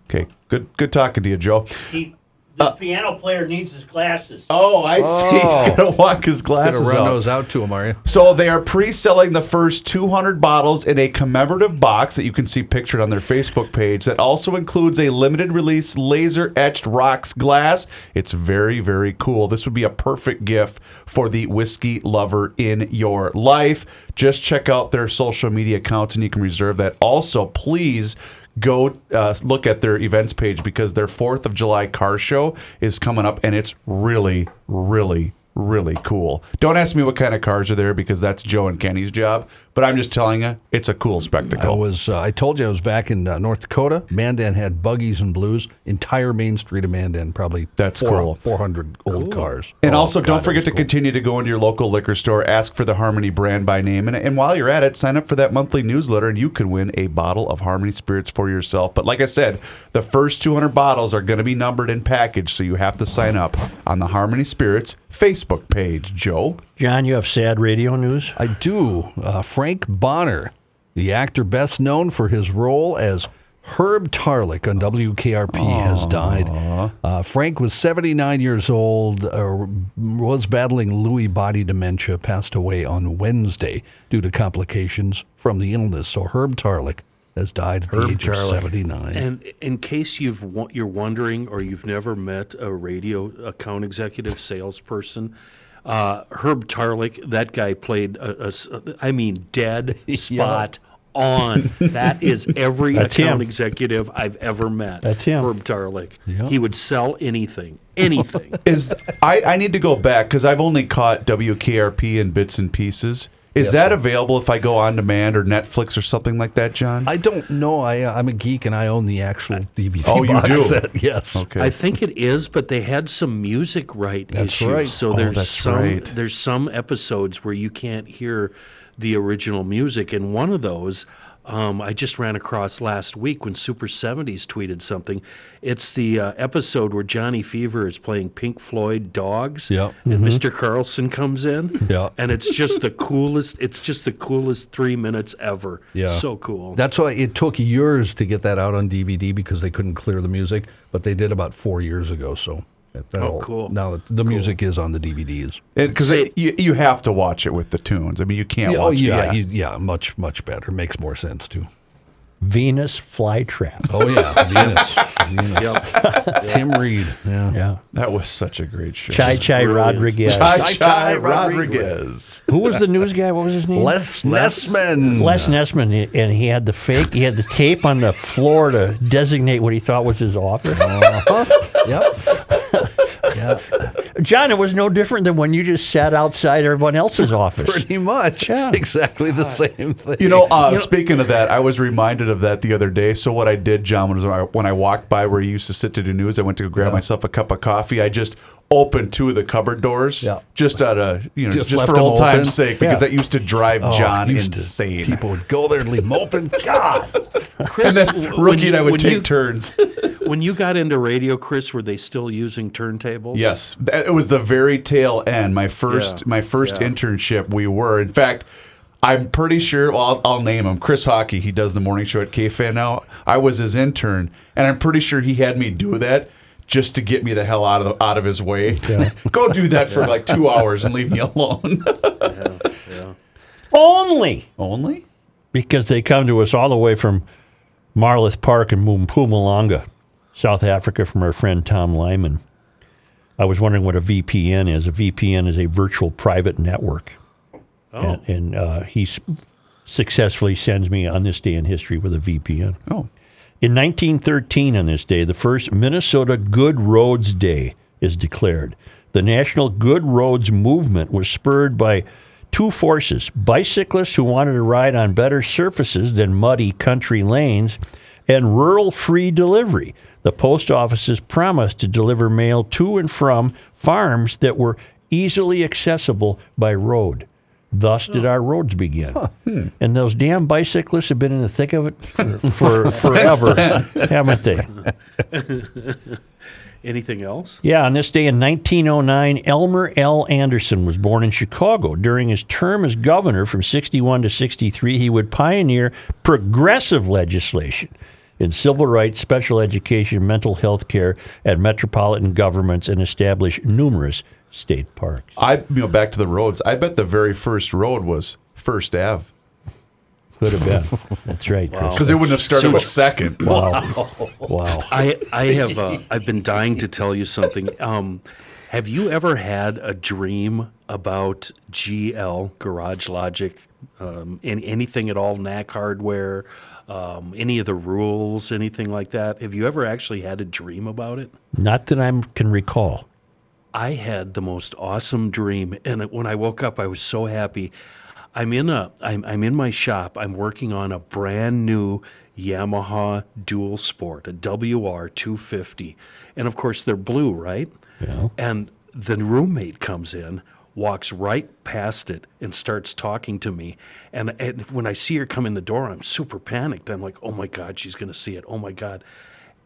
Okay, good, good talking to you, Joe. He, the uh, piano player needs his glasses. Oh, I see. He's oh. gonna walk his Gotta glasses run out. those out to him, are you? So they are pre-selling the first 200 bottles in a commemorative box that you can see pictured on their Facebook page. That also includes a limited release laser etched rocks glass. It's very very cool. This would be a perfect gift for the whiskey lover in your life. Just check out their social media accounts and you can reserve that. Also, please go uh, look at their events page because their Fourth of July car show is coming up and it's really really really cool. Don't ask me what kind of cars are there because that's Joe and Kenny's job. But I'm just telling you, it's a cool spectacle. I spectacle. was. Uh, I told you I was back in uh, North Dakota. Mandan had buggies and blues. Entire main street of Mandan, probably That's four, cool. Four hundred old cars. and Oh, also, God, don't forget to cool. continue to go into your local liquor store, ask for the Harmony brand by name, and, and while you're at it, sign up for that monthly newsletter, and you can win a bottle of Harmony Spirits for yourself. But like I said, the first 200 bottles are going to be numbered and packaged, so you have to sign up on the Harmony Spirits Facebook page. Joe, John, you have sad radio news. I do. Uh, Frank Bonner, the actor best known for his role as Herb Tarlek on WKRP, has died. Uh, Frank was 79 years old, uh, was battling Lewy body dementia, passed away on Wednesday due to complications from the illness. So Herb Tarlek has died at the Herb age of 79. And in case you've you're wondering or you've never met a radio account executive salesperson, uh, Herb Tarlek, that guy played a, a s- I mean, dead spot on. That is every That's account him. executive I've ever met. That's him. Herb Tarlek. Yeah. He would sell anything, anything. is I, I need to go back because I've only caught WKRP in bits and pieces. Is that available if I go on demand or Netflix or something like that, John? I don't know. I, uh, I'm a geek and I own the actual DVD. Oh, you box do? set. Yes. okay. I think it is, but they had some music right That's issues. right. So Oh, there's that's some right. there's some episodes where you can't hear the original music, and one of those um, I just ran across last week when Super 70s tweeted something. It's the uh, episode where Johnny Fever is playing Pink Floyd Dogs, Yep. and Mr. Carlson comes in, Yeah. and it's just the coolest. It's just the coolest three minutes ever. Yeah. so cool. That's why it took years to get that out on DVD because they couldn't clear the music, but they did about four years ago. So That'll- oh, cool. Now the music is on the DVDs. Because you, you have to watch it with the tunes. I mean, you can't Yeah, oh, watch yeah, it. you- yeah, much much better. Makes more sense too. Venus flytrap. Oh yeah, Venus. Venus. Tim Reid. Yeah. Yeah. That was such a great show. Chai Chai. Rodriguez. Chai Chai Chai Rodriguez. Rodriguez. Who was the news guy? What was his name? Les Nessman. Les Nessman, and he had the fake. He had the tape on the floor to designate what he thought was his office. Huh? Yep. yeah. John, it was no different than when you just sat outside everyone else's office. Pretty much. Yeah. Exactly the same thing. You know, uh, speaking of that, I was reminded of that the other day. So what I did, John, was when I, when I walked by where you used to sit to do news, I went to go grab myself a cup of coffee. I just opened two of the cupboard doors, Yeah. just out of you know, Just just, for old time's sake, because Yeah. that used to drive Oh, John used to- insane. People would go there and leave them open. God. and then Rookie and I would take you- turns. When you got into radio, Chris, were they still using turntables? Yes, it was the very tail end. My first, Yeah. my first Yeah. internship. We were, in fact, I'm pretty sure. Well, I'll, I'll name him. Chris Hawkey. He does the morning show at KFan now. I was his intern, and I'm pretty sure he had me do that just to get me the hell out of the, out of his way. Go do that for like two hours and leave me alone. Only Only. because they come to us all the way from Marloth Park in Mpumalanga, South Africa, from our friend Tom Lyman. I was wondering what a VPN is. A VPN is a virtual private network. Oh. And, and uh, he successfully sends me on this day in history with a VPN. Oh, In 1913, on this day, the first Minnesota Good Roads Day is declared. The National Good Roads movement was spurred by two forces bicyclists who wanted to ride on better surfaces than muddy country lanes, and rural free delivery. The post offices promised to deliver mail to and from farms that were easily accessible by road. Thus did oh. our roads begin. Hmm. And those damn bicyclists have been in the thick of it for, for forever, haven't they? Anything else? Yeah, on this day in 1909, Elmer L. Andersen was born in Chicago. During his term as governor from 61 to 63, he would pioneer progressive legislation in civil rights, special education, mental health care, and metropolitan governments and establish numerous state parks. I you know back to the roads. I bet the very first road was First Ave Could have been. That's right. Chris. because they wouldn't have started with second. Wow. Wow. I I have uh, I've been dying to tell you something. Um, have you ever had a dream about GL Garage Logic, um, in anything at all, Knack Hardware, um, any of the rules, anything like that? Have you ever actually had a dream about it? Not that I can recall. I had the most awesome dream, and when I woke up, I was so happy. I'm in a I'm, I'm in my shop. I'm working on a brand new Yamaha Dual Sport, a WR 250, and of course they're blue, right? Yeah. And the roommate comes in, walks right past it, and starts talking to me. And, and when I see her come in the door, I'm super panicked. I'm like, oh my God, she's going to see it. Oh my God.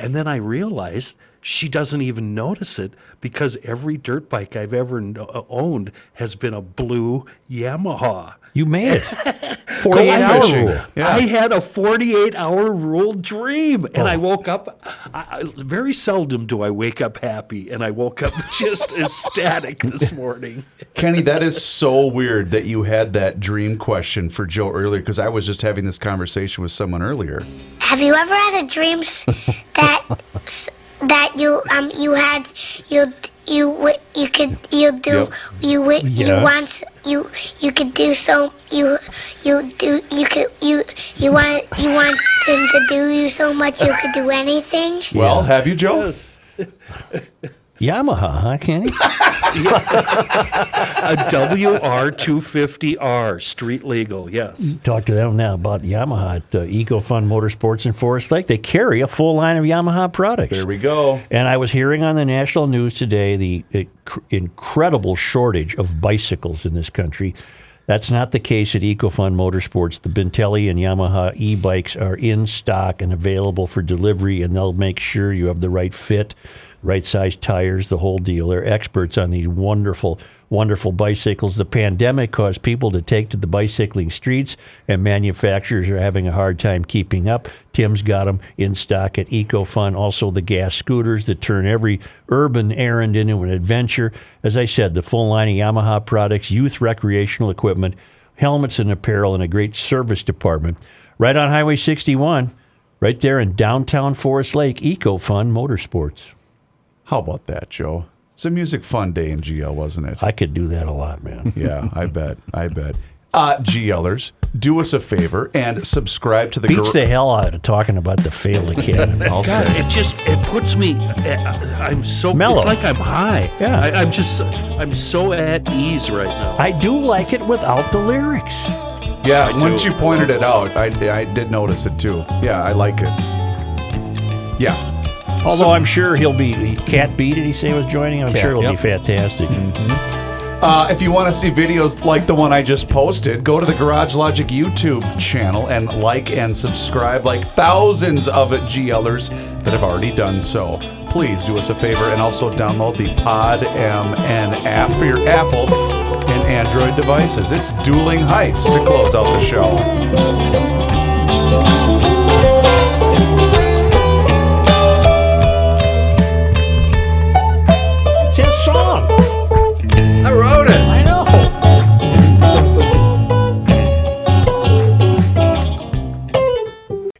And then I realized she doesn't even notice it because every dirt bike I've ever kno- uh, owned has been a blue Yamaha. You made it. 48 hour fishing. rule. I had a 48 hour rule dream and Oh. I woke up. I, I- very seldom do I wake up happy, and I woke up just ecstatic this morning. Kenny, that is so weird that you had that dream question for Joe earlier because I was just having this conversation with someone earlier. Have you ever had a dream that s- that you um you had you you w- you could you do Yep. you w- Yeah. you want you you could do so you you do you could you you want you want him to do you so much you could do anything. Well, have you, Joe? Yamaha, huh, Kenny? A WR 250R, street legal, yes. Talk to them now about Yamaha at uh, EcoFun Motorsports in Forest Lake. They carry a full line of Yamaha products. There we go. And I was hearing on the national news today the inc- incredible shortage of bicycles in this country. That's not the case at EcoFun Motorsports. The Bentelli and Yamaha e-bikes are in stock and available for delivery, and they'll make sure you have the right fit, right size tires, the whole deal. They're experts on these wonderful, wonderful bicycles. The pandemic caused people to take to the bicycling streets, and manufacturers are having a hard time keeping up. Tim's got them in stock at EcoFun. Also, the gas scooters that turn every urban errand into an adventure. As I said, the full line of Yamaha products, youth recreational equipment, helmets and apparel, and a great service department. Right on Highway 61, right there in downtown Forest Lake, EcoFun Motorsports. How about that, Joe? It's a music fun day in GL, wasn't it? I could do that a lot, man. Yeah, I bet. I bet. Uh, GLers, do us a favor and subscribe to the Beats Gar- the hell out of talking about the failed academy. I'll God, say. it just it puts me. uh, I'm so. Mellow. It's like I'm high. Yeah. I, I'm just. I'm so at ease right now. I do like it without the lyrics. Yeah, I once do. you pointed it out, I, I did notice it too. Yeah, I like it. Yeah. Although I'm sure he'll be. Cat B, did he say was joining? I'm Cat, sure he'll yep. be fantastic. Uh, if you want to see videos like the one I just posted, go to the Garage Logic YouTube channel and like and subscribe like thousands of GLers that have already done so. Please do us a favor and also download the Pod MN app for your Apple and Android devices. It's Dueling Heights to close out the show.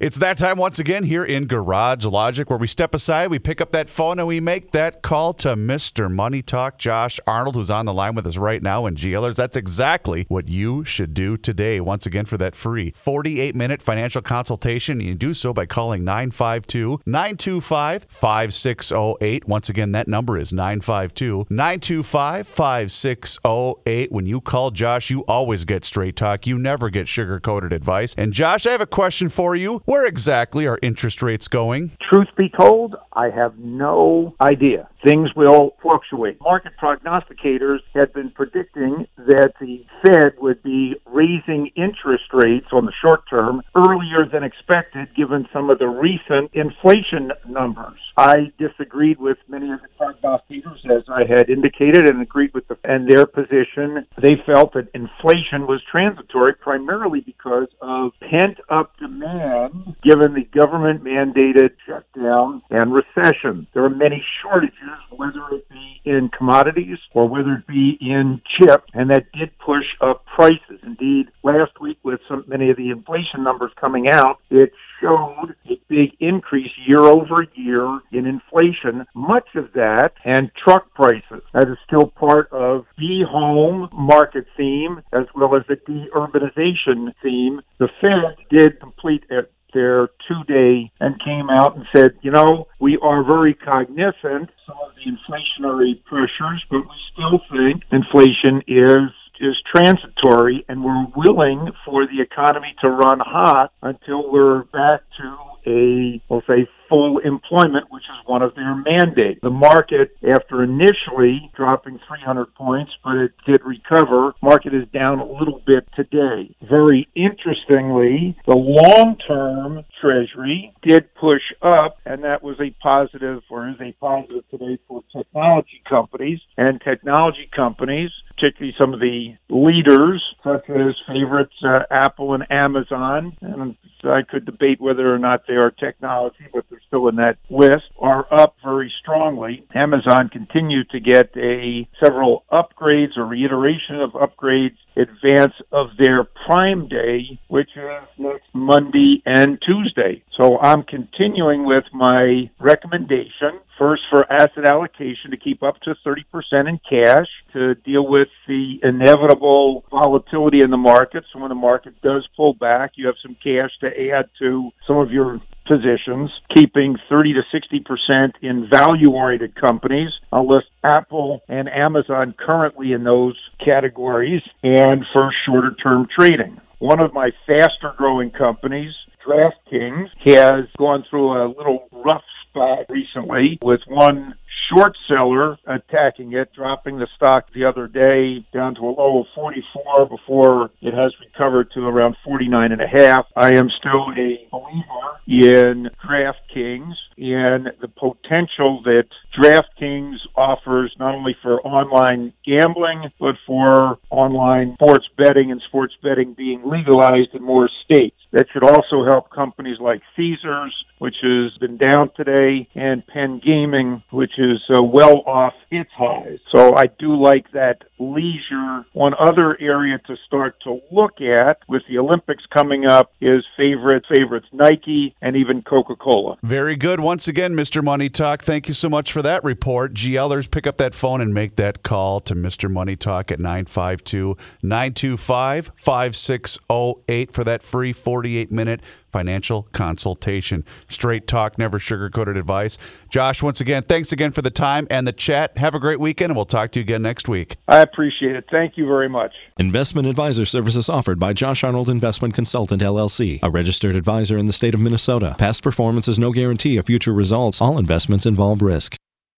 It's that time once again here in Garage Logic where we step aside, we pick up that phone, and we make that call to Mr. Money Talk Josh Arnold, who's on the line with us right now in GLers. That's exactly what you should do today. Once again, for that free 48 minute financial consultation, you do so by calling 952 925 5608. Once again, that number is 952 925 5608. When you call Josh, you always get straight talk. You never get sugar coated advice. And Josh, I have a question for you. Where exactly are interest rates going? Truth be told, I have no idea. Things will fluctuate. Market prognosticators had been predicting that the Fed would be raising interest rates on the short term earlier than expected given some of the recent inflation numbers. I disagreed with many of the prognosticators as I had indicated and agreed with the and their position. They felt that inflation was transitory primarily because of pent up demand given the government mandated shutdown and recession. There are many shortages, whether it be in commodities or whether it be in chip, and that did push up prices. Indeed, last week with some many of the inflation numbers coming out, it showed a big increase year over year in inflation. Much of that and truck prices. That is still part of the home market theme as well as the deurbanization theme. The Fed did complete it their two day and came out and said, you know, we are very cognizant some of the inflationary pressures, but we still think inflation is is transitory and we're willing for the economy to run hot until we're back to a, we'll say, full employment, which is one of their mandates. The market, after initially dropping 300 points, but it did recover, market is down a little bit today. Very interestingly, the long-term treasury did push up, and that was a positive, or is a positive today for technology companies. And technology companies, particularly some of the leaders, such as favorites uh, Apple and Amazon, and I could debate whether or not they are technology, but they're still in that list, are up very strongly. Amazon continued to get a several upgrades or reiteration of upgrades advance of their Prime Day, which is next Monday and Tuesday. So I'm continuing with my recommendation first for asset allocation to keep up to 30% in cash to deal with the inevitable volatility in the market. So when the market does pull back, you have some cash to add to some of your positions, keeping 30 to 60% in value oriented companies. I'll list Apple and Amazon currently in those categories and for shorter term trading. One of my faster growing companies, DraftKings, has gone through a little rough spot recently with one short seller attacking it, dropping the stock the other day down to a low of 44 before it has recovered to around 49 and a half. I am still a believer in DraftKings and the potential that DraftKings offers not only for online gambling, but for online sports betting and sports betting being legalized in more states. That should also help companies like Caesars, which has been down today, and Penn Gaming, which is uh, well off its highs. So I do like that leisure. One other area to start to look at with the Olympics coming up is favorite favorites Nike and even Coca-Cola. Very good. Once again, Mr. Money Talk, thank you so much for that report. GLers, pick up that phone and make that call to Mr. Money Talk at 952 925 5608 for that free 48 minute financial consultation. Straight talk, never sugar-coated advice. Josh, once again, thanks again for the time and the chat. Have a great weekend, and we'll talk to you again next week. I appreciate it. Thank you very much. Investment advisor services offered by Josh Arnold Investment Consultant LLC, a registered advisor in the state of Minnesota. Past performance is no guarantee of future results. All investments involve risk.